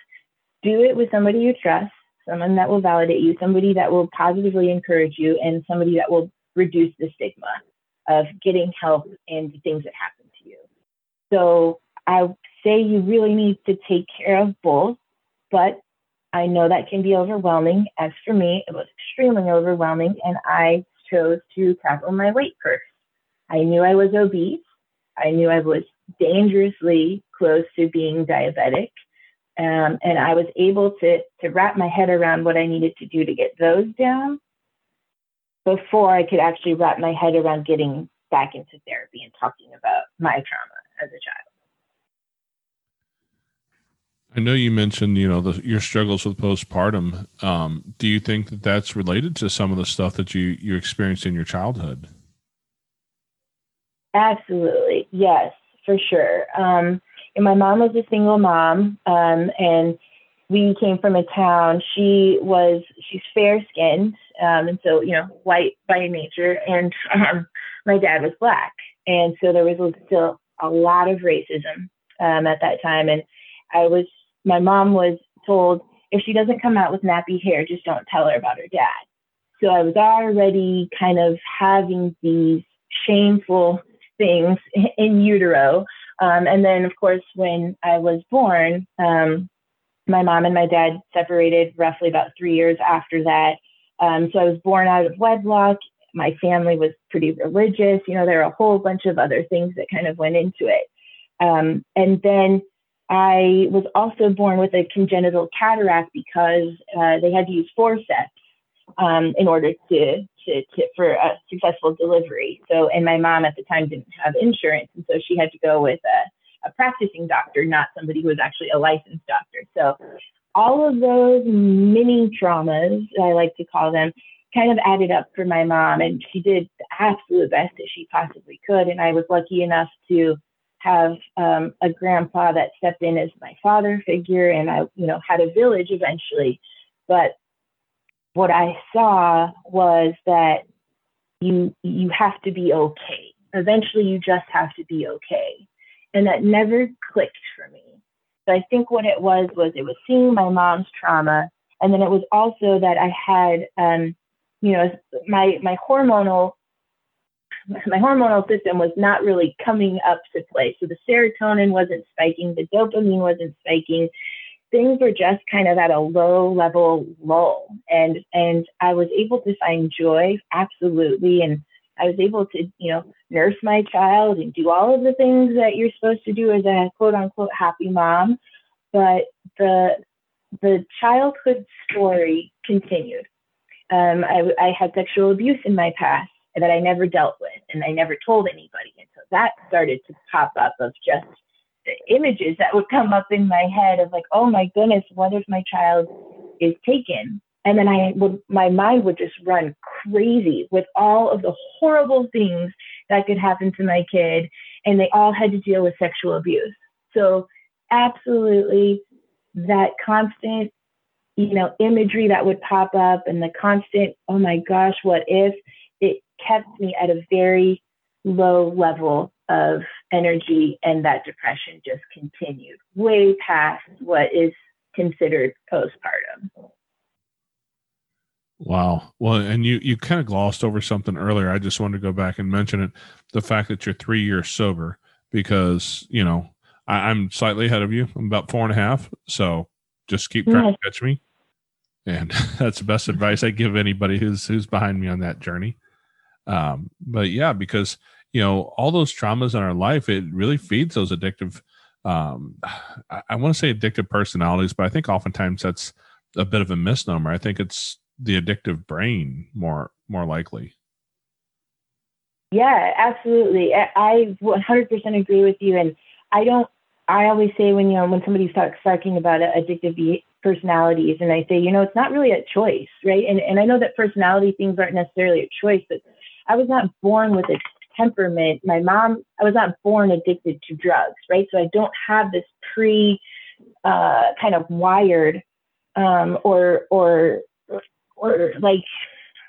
Do it with somebody you trust someone that will validate you, somebody that will positively encourage you, and somebody that will reduce the stigma of getting help and the things that happen to you. So I say you really need to take care of both, but I know that can be overwhelming. As for me, it was extremely overwhelming, and I chose to tackle my weight first. I knew I was obese. I knew I was dangerously close to being diabetic. Um, and I was able to to wrap my head around what I needed to do to get those down before I could actually wrap my head around getting back into therapy and talking about my trauma as a child.
I know you mentioned, you know, the, your struggles with postpartum. Um, do you think that that's related to some of the stuff that you you experienced in your childhood?
Absolutely, yes, for sure. Um, and my mom was a single mom, um, and we came from a town. She was she's fair skinned, um, and so you know white by nature, and um, my dad was black, and so there was still a lot of racism um, at that time. And I was my mom was told if she doesn't come out with nappy hair, just don't tell her about her dad. So I was already kind of having these shameful things in utero. Um, and then, of course, when I was born, um, my mom and my dad separated roughly about three years after that. Um, so I was born out of wedlock. My family was pretty religious. You know, there are a whole bunch of other things that kind of went into it. Um, and then I was also born with a congenital cataract because uh, they had to use forceps um, in order to, to, to, for a successful delivery. So, and my mom at the time didn't have insurance, and so she had to go with a, a practicing doctor, not somebody who was actually a licensed doctor. So, all of those mini traumas, I like to call them, kind of added up for my mom, and she did the absolute best that she possibly could. And I was lucky enough to have um, a grandpa that stepped in as my father figure, and I, you know, had a village eventually. But what I saw was that you you have to be okay. Eventually, you just have to be okay, and that never clicked for me. So I think what it was was it was seeing my mom's trauma, and then it was also that I had, um, you know, my my hormonal my hormonal system was not really coming up to play. So the serotonin wasn't spiking, the dopamine wasn't spiking. Things were just kind of at a low level lull. And and I was able to find joy, absolutely. And I was able to, you know, nurse my child and do all of the things that you're supposed to do as a quote unquote happy mom. But the the childhood story continued. Um, I, I had sexual abuse in my past that I never dealt with and I never told anybody. And so that started to pop up of just images that would come up in my head of like, oh my goodness, what if my child is taken? And then I would, my mind would just run crazy with all of the horrible things that could happen to my kid. And they all had to deal with sexual abuse. So, absolutely, that constant, you know, imagery that would pop up and the constant, oh my gosh, what if it kept me at a very low level of energy and that depression just continued way past what is considered postpartum.
Wow. Well, and you you kind of glossed over something earlier. I just wanted to go back and mention it. The fact that you're three years sober, because you know I, am slightly ahead of you. I'm about four and a half. So just keep trying to catch me. And that's the best advice I give anybody who's who's behind me on that journey. Um, but yeah, because you know all those traumas in our life, it really feeds those addictive. Um, I, I want to say addictive personalities, but I think oftentimes that's a bit of a misnomer. I think it's the addictive brain more more likely.
Yeah, absolutely. I 100% agree with you. And I don't, I always say when, you know, when somebody starts talking about addictive personalities and I say, you know, it's not really a choice, right? And, and I know that personality things aren't necessarily a choice, but I was not born with a temperament. My mom, I was not born addicted to drugs, right? So I don't have this pre uh, kind of wired um, or or or like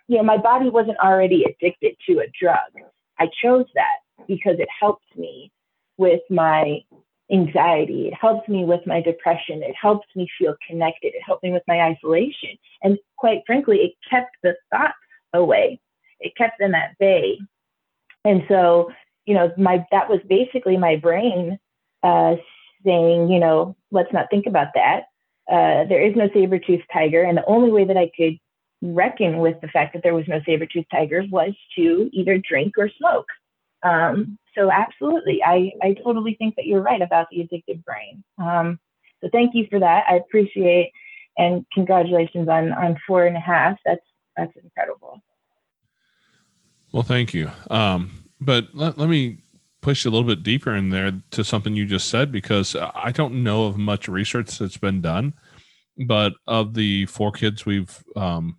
you know my body wasn't already addicted to a drug. I chose that because it helped me with my anxiety. It helped me with my depression. It helped me feel connected. It helped me with my isolation. And quite frankly, it kept the thoughts away it kept them at bay. And so, you know, my that was basically my brain uh, saying, you know, let's not think about that. Uh, there is no saber-toothed tiger, and the only way that I could reckon with the fact that there was no saber-toothed tiger was to either drink or smoke. Um, so absolutely, I, I totally think that you're right about the addictive brain. Um, so thank you for that. I appreciate and congratulations on on four and a half. That's that's incredible.
Well, thank you. Um, but let, let me push a little bit deeper in there to something you just said because I don't know of much research that's been done, but of the four kids we've um,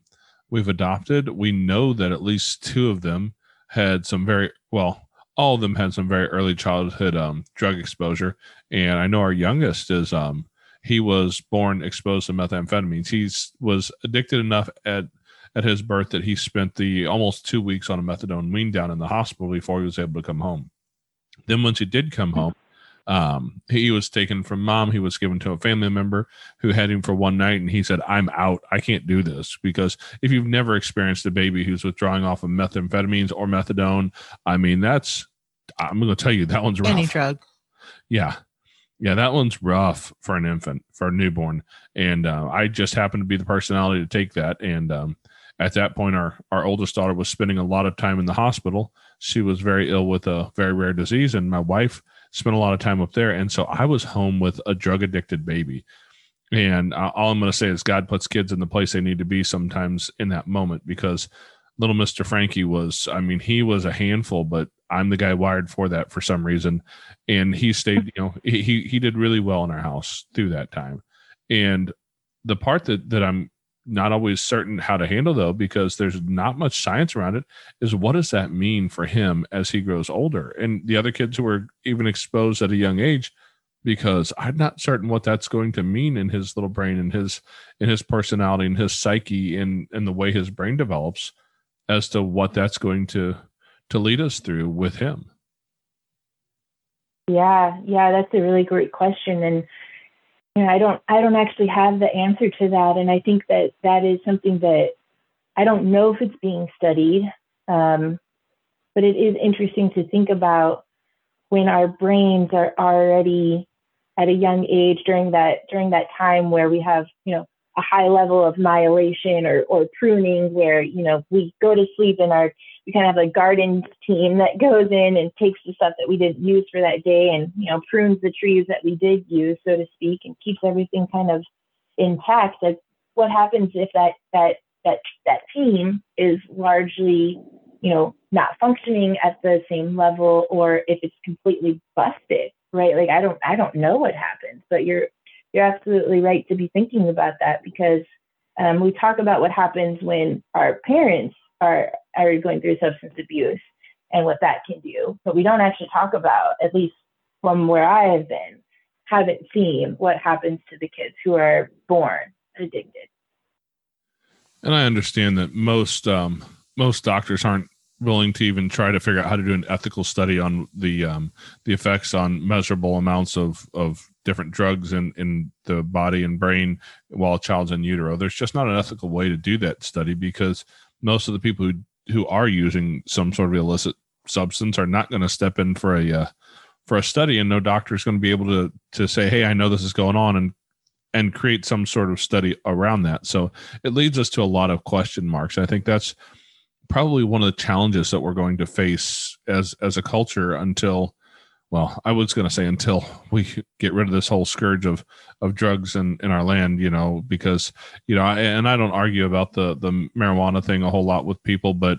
we've adopted, we know that at least two of them had some very well, all of them had some very early childhood um, drug exposure, and I know our youngest is um, he was born exposed to methamphetamines. He was addicted enough at at his birth that he spent the almost two weeks on a methadone wean down in the hospital before he was able to come home. Then once he did come home, um, he was taken from mom. He was given to a family member who had him for one night, and he said, "I'm out. I can't do this because if you've never experienced a baby who's withdrawing off of methamphetamines or methadone, I mean, that's I'm going to tell you that one's rough.
Any drug.
Yeah, yeah, that one's rough for an infant, for a newborn, and uh, I just happened to be the personality to take that, and um, at that point, our our oldest daughter was spending a lot of time in the hospital. She was very ill with a very rare disease, and my wife spent a lot of time up there. And so I was home with a drug addicted baby. And uh, all I'm going to say is God puts kids in the place they need to be sometimes in that moment because little Mr. Frankie was, I mean, he was a handful, but I'm the guy wired for that for some reason. And he stayed, you know, he, he did really well in our house through that time. And the part that, that I'm not always certain how to handle though because there's not much science around it is what does that mean for him as he grows older? And the other kids who are even exposed at a young age because i'm not certain what that's going to mean in his little brain and his in his personality and his psyche and and the way his brain develops as to what that's going to to lead us through with him.
Yeah yeah that's a really great question. And you know, I don't I don't actually have the answer to that, and I think that that is something that I don't know if it's being studied, um, but it is interesting to think about when our brains are already at a young age during that during that time where we have you know a high level of myelation or, or pruning where you know we go to sleep and our we kind of have a garden team that goes in and takes the stuff that we didn't use for that day and you know prunes the trees that we did use so to speak and keeps everything kind of intact. What happens if that that that that team is largely you know not functioning at the same level or if it's completely busted right? Like i don't i don't know what happens but you're you're absolutely right to be thinking about that because um, we talk about what happens when our parents are are going through substance abuse and what that can do, but we don't actually talk about, at least from where I have been, haven't seen what happens to the kids who are born addicted.
And I understand that most um, most doctors aren't willing to even try to figure out how to do an ethical study on the um, the effects on measurable amounts of of different drugs in in the body and brain while a child's in utero. There's just not an ethical way to do that study because most of the people who who are using some sort of illicit substance are not going to step in for a uh, for a study, and no doctor is going to be able to to say, "Hey, I know this is going on," and and create some sort of study around that. So it leads us to a lot of question marks. I think that's probably one of the challenges that we're going to face as as a culture until well i was going to say until we get rid of this whole scourge of of drugs in in our land you know because you know I, and i don't argue about the the marijuana thing a whole lot with people but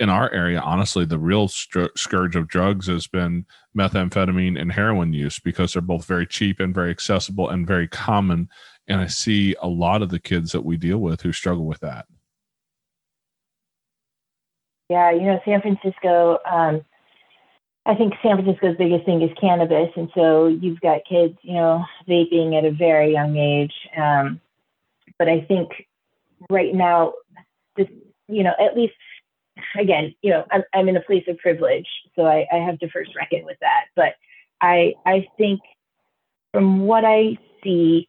in our area honestly the real scourge of drugs has been methamphetamine and heroin use because they're both very cheap and very accessible and very common. And i see a lot of the kids that we deal with who struggle with that.
Yeah you know san francisco um I think San Francisco's biggest thing is cannabis, and so you've got kids, you know, vaping at a very young age. Um, but I think right now, this, you know, at least again, you know, I'm, I'm in a place of privilege, so I, I have to first reckon with that. But I I think from what I see,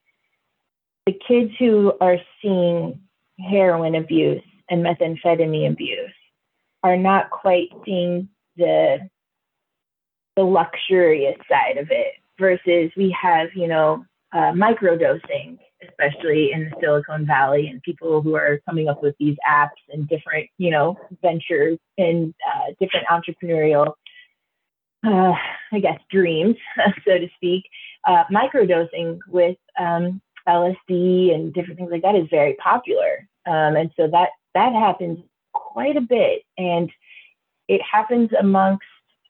the kids who are seeing heroin abuse and methamphetamine abuse are not quite seeing the the luxurious side of it versus we have, you know, uh, microdosing, especially in the Silicon Valley, and people who are coming up with these apps and different, you know, ventures and uh, different entrepreneurial, uh, I guess, dreams, so to speak. Uh, microdosing with um, LSD and different things like that is very popular, um, and so that that happens quite a bit, and it happens amongst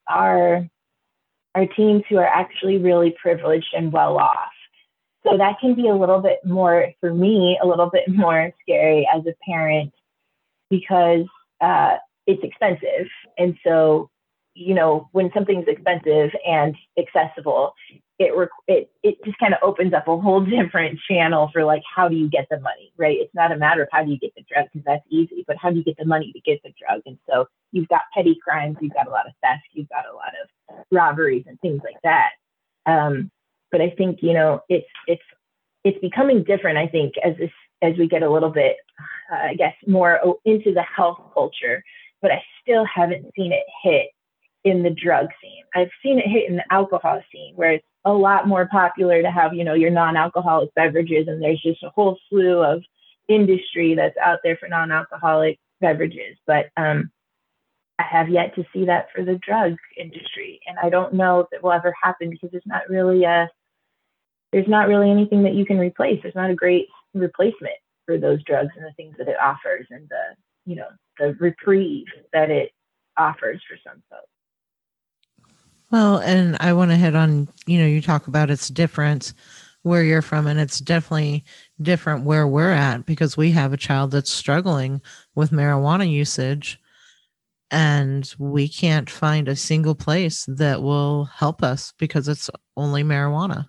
our are teens who are actually really privileged and well off. So that can be a little bit more, for me, a little bit more scary as a parent because uh, it's expensive. And so, you know, when something's expensive and accessible, it it it just kind of opens up a whole different channel for like how do you get the money, right? It's not a matter of how do you get the drug because that's easy, but how do you get the money to get the drug? And so you've got petty crimes, you've got a lot of theft, you've got a lot of robberies and things like that. Um, but I think you know it's it's it's becoming different. I think as this as we get a little bit, uh, I guess, more into the health culture, but I still haven't seen it hit in the drug scene. I've seen it hit in the alcohol scene where it's a lot more popular to have, you know, your non-alcoholic beverages and there's just a whole slew of industry that's out there for non-alcoholic beverages. But um, I have yet to see that for the drug industry. And I don't know if it will ever happen because there's not really a there's not really anything that you can replace. There's not a great replacement for those drugs and the things that it offers and the you know the reprieve that it offers for some folks.
Well, and I want to hit on, you know, you talk about it's different where you're from, and it's definitely different where we're at because we have a child that's struggling with marijuana usage and we can't find a single place that will help us because it's only marijuana.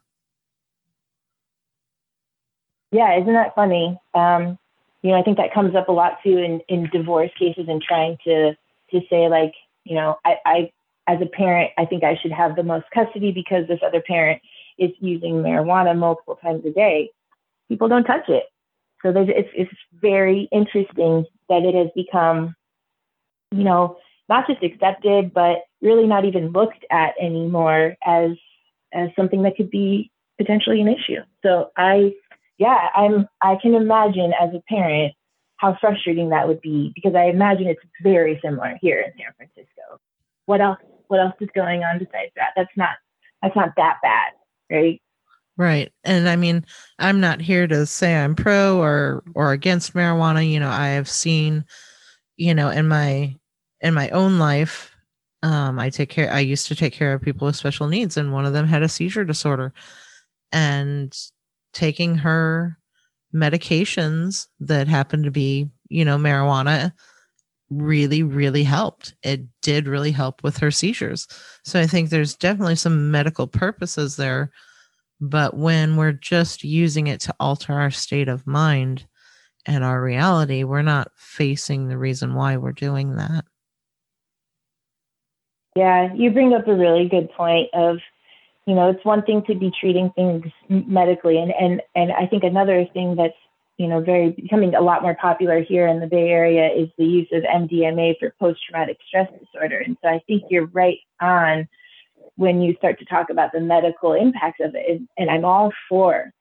Yeah, isn't that funny? Um, you know, I think that comes up a lot too in, in divorce cases and trying to to say like, you know, I, I as a parent, I think I should have the most custody because this other parent is using marijuana multiple times a day. People don't touch it. So it's, it's very interesting that it has become, you know, not just accepted, but really not even looked at anymore as, as something that could be potentially an issue. So I, yeah, I'm, I can imagine as a parent how frustrating that would be because I imagine it's very similar here in San Francisco. What else what else is going on besides that? That's not that's not that bad, right?
Right. And I mean, I'm not here to say I'm pro or or against marijuana. You know, I have seen, you know, in my in my own life, um, I take care I used to take care of people with special needs and one of them had a seizure disorder. And taking her medications that happened to be, you know, marijuana really, really helped. It did really help with her seizures. So I think there's definitely some medical purposes there. But when we're just using it to alter our state of mind and our reality, we're not facing the reason why we're doing that.
Yeah, you bring up a really good point of, you know, it's one thing to be treating things medically and and and I think another thing that's you know, very becoming a lot more popular here in the Bay Area is the use of MDMA for post traumatic stress disorder. And so I think you're right on when you start to talk about the medical impacts of it. And I'm all for,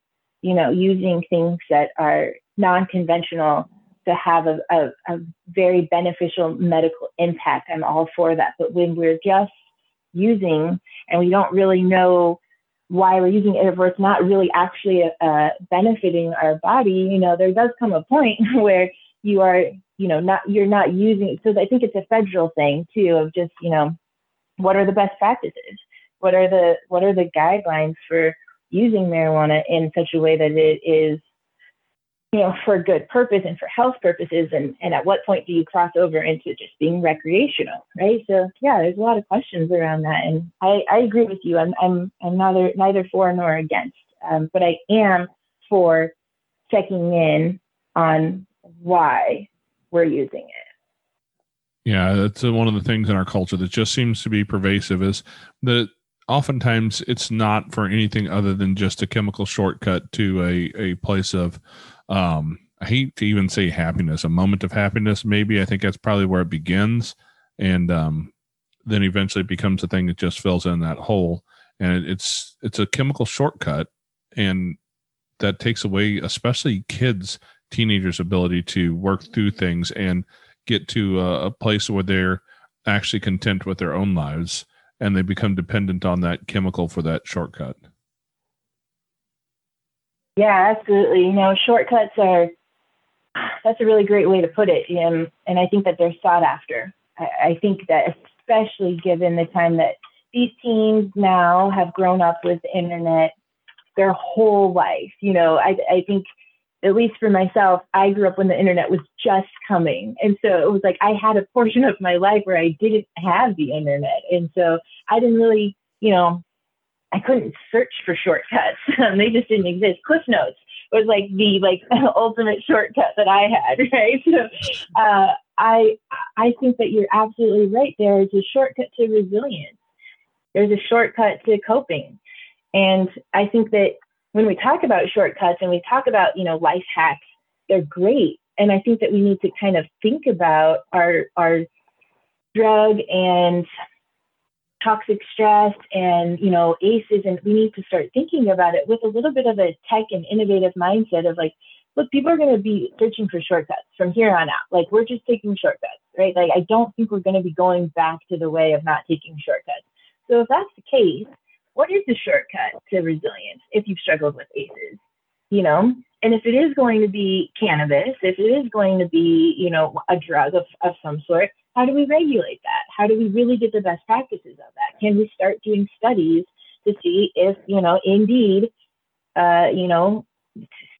you know, using things that are non conventional to have a, a, a very beneficial medical impact. I'm all for that. But when we're just using and we don't really know why we're using it if it's not really actually uh, benefiting our body, you know, there does come a point where you are, you know, not you're not using. So I think it's a federal thing too of just, you know, what are the best practices? What are the what are the guidelines for using marijuana in such a way that it is you know, for good purpose and for health purposes, and, and at what point do you cross over into just being recreational, right? So yeah, there's a lot of questions around that, and I, I agree with you. I'm I'm I'm neither neither for nor against, um, but I am for checking in on why we're using it.
Yeah, that's one of the things in our culture that just seems to be pervasive is that oftentimes it's not for anything other than just a chemical shortcut to a, a place of um, I hate to even say happiness, a moment of happiness, maybe. I think that's probably where it begins. And um, then eventually it becomes a thing that just fills in that hole. And it's it's a chemical shortcut. And that takes away, especially kids, teenagers' ability to work through things and get to a, a place where they're actually content with their own lives and they become dependent on that chemical for that shortcut.
Yeah, absolutely. You know, shortcuts are that's a really great way to put it. And and I think that they're sought after. I, I think that especially given the time that these teens now have grown up with the internet their whole life. You know, I, I think, at least for myself, I grew up when the internet was just coming. And so it was like I had a portion of my life where I didn't have the internet. And so I didn't really, you know, I couldn't search for shortcuts. they just didn't exist. Cliff Notes was like the like ultimate shortcut that I had, right? So uh, I I think that you're absolutely right. There is a shortcut to resilience. There's a shortcut to coping, and I think that when we talk about shortcuts and we talk about you know life hacks, they're great. And I think that we need to kind of think about our our drug and toxic stress and you know ACEs and we need to start thinking about it with a little bit of a tech and innovative mindset of like look people are going to be searching for shortcuts from here on out. Like we're just taking shortcuts right? Like i don't think we're going to be going back to the way of not taking shortcuts. So if that's the case what is the shortcut to resilience if you've struggled with ACEs? You know and if it is going to be cannabis if it is going to be you know a drug of, of some sort how do we regulate that? How do we really get the best practices of that? Can we start doing studies to see if, you know, indeed, uh, you know,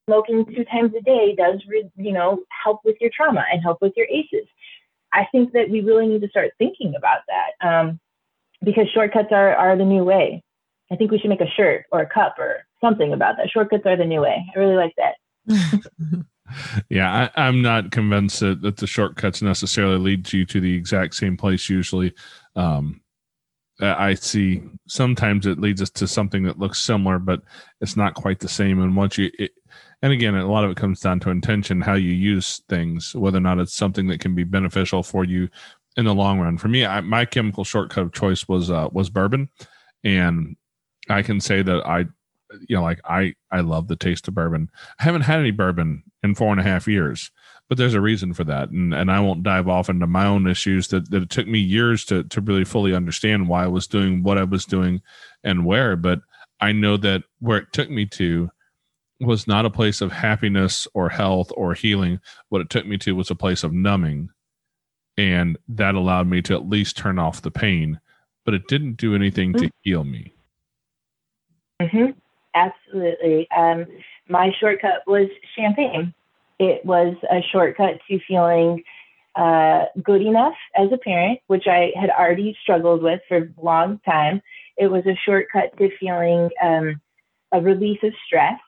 smoking two times a day does, re- you know, help with your trauma and help with your ACEs? I think that we really need to start thinking about that um, because shortcuts are, are the new way. I think we should make a shirt or a cup or something about that. Shortcuts are the new way. I really like that.
yeah, I, am not convinced that, that the shortcuts necessarily lead you to the exact same place. Usually, um, I see sometimes it leads us to something that looks similar, but it's not quite the same. And once you, it, and again, a lot of it comes down to intention, how you use things, whether or not it's something that can be beneficial for you in the long run. For me, I, my chemical shortcut of choice was uh, was bourbon, and I can say that I you know, like I I love the taste of bourbon. I haven't had any bourbon in four and a half years, but there's a reason for that, and and I won't dive off into my own issues that that it took me years to to really fully understand why I was doing what I was doing and where. But I know that where it took me to was not a place of happiness or health or healing. What it took me to was a place of numbing, and that allowed me to at least turn off the pain, but it didn't do anything to mm-hmm. heal me.
Mm-hmm. Absolutely. Um, my shortcut was champagne. It was a shortcut to feeling uh, good enough as a parent, which I had already struggled with for a long time. It was a shortcut to feeling um, a release of stress.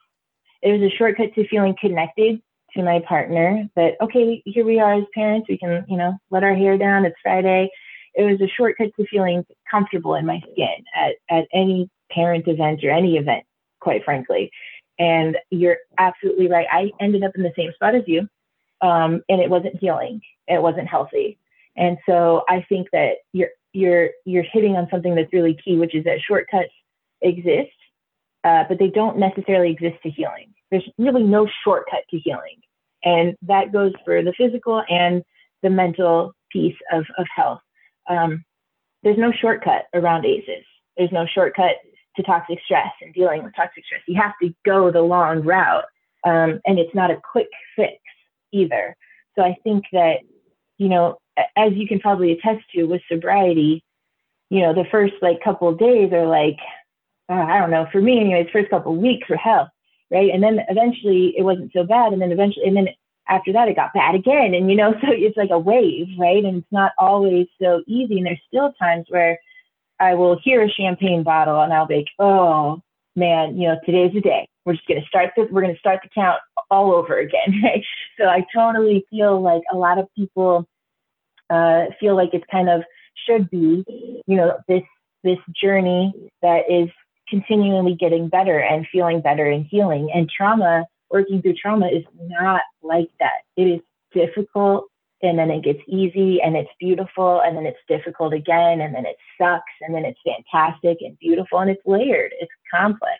It was a shortcut to feeling connected to my partner that, okay, here we are as parents. We can, you know, let our hair down. It's Friday. It was a shortcut to feeling comfortable in my skin at, at any parent event or any event quite frankly. And you're absolutely right. I ended up in the same spot as you, um, and it wasn't healing. It wasn't healthy. And so I think that you're you're you're hitting on something that's really key, which is that shortcuts exist, uh, but they don't necessarily exist to healing. There's really no shortcut to healing, and that goes for the physical and the mental piece of of health. Um, there's no shortcut around ACEs. There's no shortcut to toxic stress and dealing with toxic stress. You have to go the long route. Um, and it's not a quick fix either. So I think that, you know, as you can probably attest to with sobriety, you know, the first like couple days are like, uh, I don't know, for me anyways, first couple weeks were hell, right? And then eventually it wasn't so bad. And then eventually, and then after that it got bad again. And, you know, so it's like a wave, right? And it's not always so easy. And there's still times where I will hear a champagne bottle and I'll be like, oh man, you know, today's the day. We're just gonna start the we're gonna start the count all over again. So I totally feel like a lot of people uh, feel like it's kind of should be, you know, this this journey that is continually getting better and feeling better and healing. And trauma, working through trauma is not like that. It is difficult and then it gets easy and it's beautiful and then it's difficult again and then it sucks and then it's fantastic and beautiful and it's layered it's complex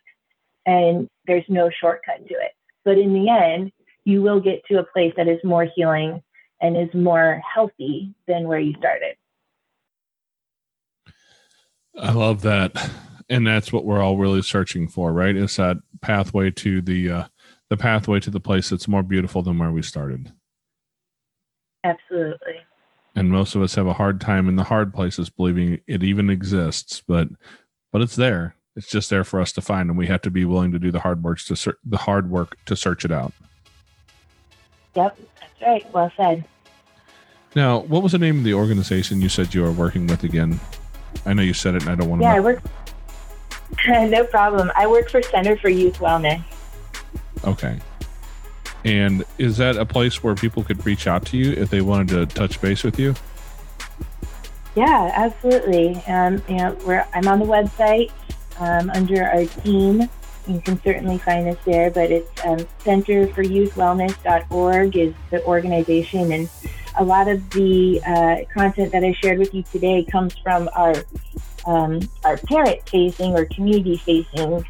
and there's no shortcut to it. But in the end you will get to a place that is more healing and is more healthy than where you started.
I love that. And that's what we're all really searching for right? Is that pathway to the uh the pathway to the place that's more beautiful than where we started
Absolutely.
and most of us have a hard time in the hard places believing it even exists but but it's there it's just there for us to find and we have to be willing to do the hard work to ser- the hard work to search it out
Yep, that's right. Well said.
now what was the name of the organization you said you were working with again i know you said it and i don't want to
Yeah, I work. no problem. I work for Center for Youth Wellness.
okay and is that a place where people could reach out to you if they wanted to touch base with you
Yeah, absolutely. Um, you know, we're, I'm on the website um, under our team. You can certainly find us there, but it's um, centerforyouthwellness.org is the organization, and a lot of the uh, content that I shared with you today comes from our um, our parent-facing or community-facing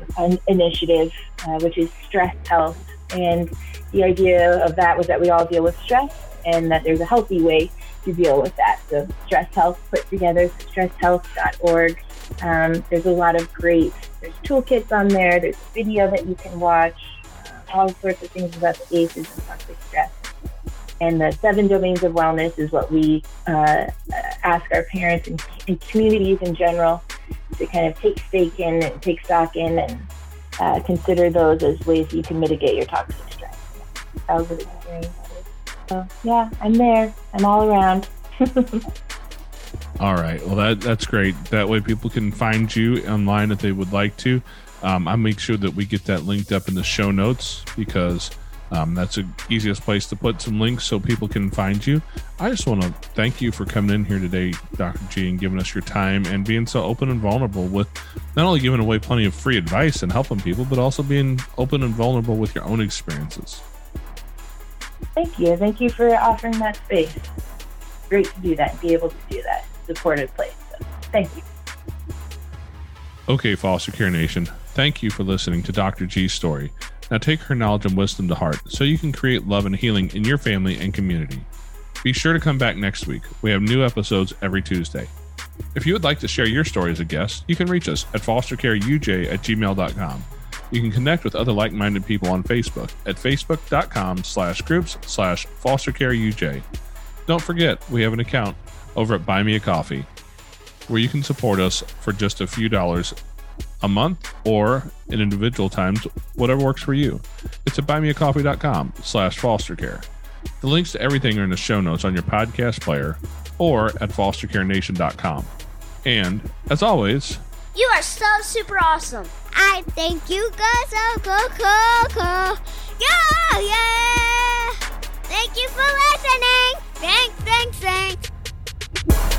initiative, uh, which is Stress Health. And the idea of that was that we all deal with stress, and that there's a healthy way to deal with that. So Stress Health put together stresshealth.org. Um, there's a lot of great, there's toolkits on there, there's video that you can watch, uh, all sorts of things about the ACEs and toxic stress. And the seven domains of wellness is what we uh, ask our parents and, and communities in general to kind of take stake in and take stock in and uh, consider those as ways you can mitigate your toxic stress. That was an experience. So yeah, I'm there. I'm all around.
All right. Well, that that's great. That way, people can find you online if they would like to. Um, I'll make sure that we get that linked up in the show notes because um, that's the easiest place to put some links so people can find you. I just want to thank you for coming in here today, Dr. G, and giving us your time and being so open and vulnerable with not only giving away plenty of free advice and helping people, but also being open and vulnerable with your own experiences.
Thank you. Thank you for offering that space. Great to do that, be able to do that. Supportive place. So, thank you.
Okay, Foster Care Nation, thank you for listening to Dr. G's story. Now take her knowledge and wisdom to heart so you can create love and healing in your family and community. Be sure to come back next week. We have new episodes every Tuesday. If you would like to share your story as a guest, you can reach us at fostercareuj at gmail.com. You can connect with other like-minded people on Facebook at facebook.com slash groups slash fostercareuj. Don't forget, we have an account over at Buy Me a Coffee where you can support us for just a few dollars a month or in individual times, whatever works for you. It's at buymeacoffee.com slash fostercare. The links to everything are in the show notes on your podcast player or at fostercarenation.com. And as always,
you are so super awesome. I think you guys are cool, cool, cool. Yeah, yeah. Thank you for listening. Thanks, thanks, thanks.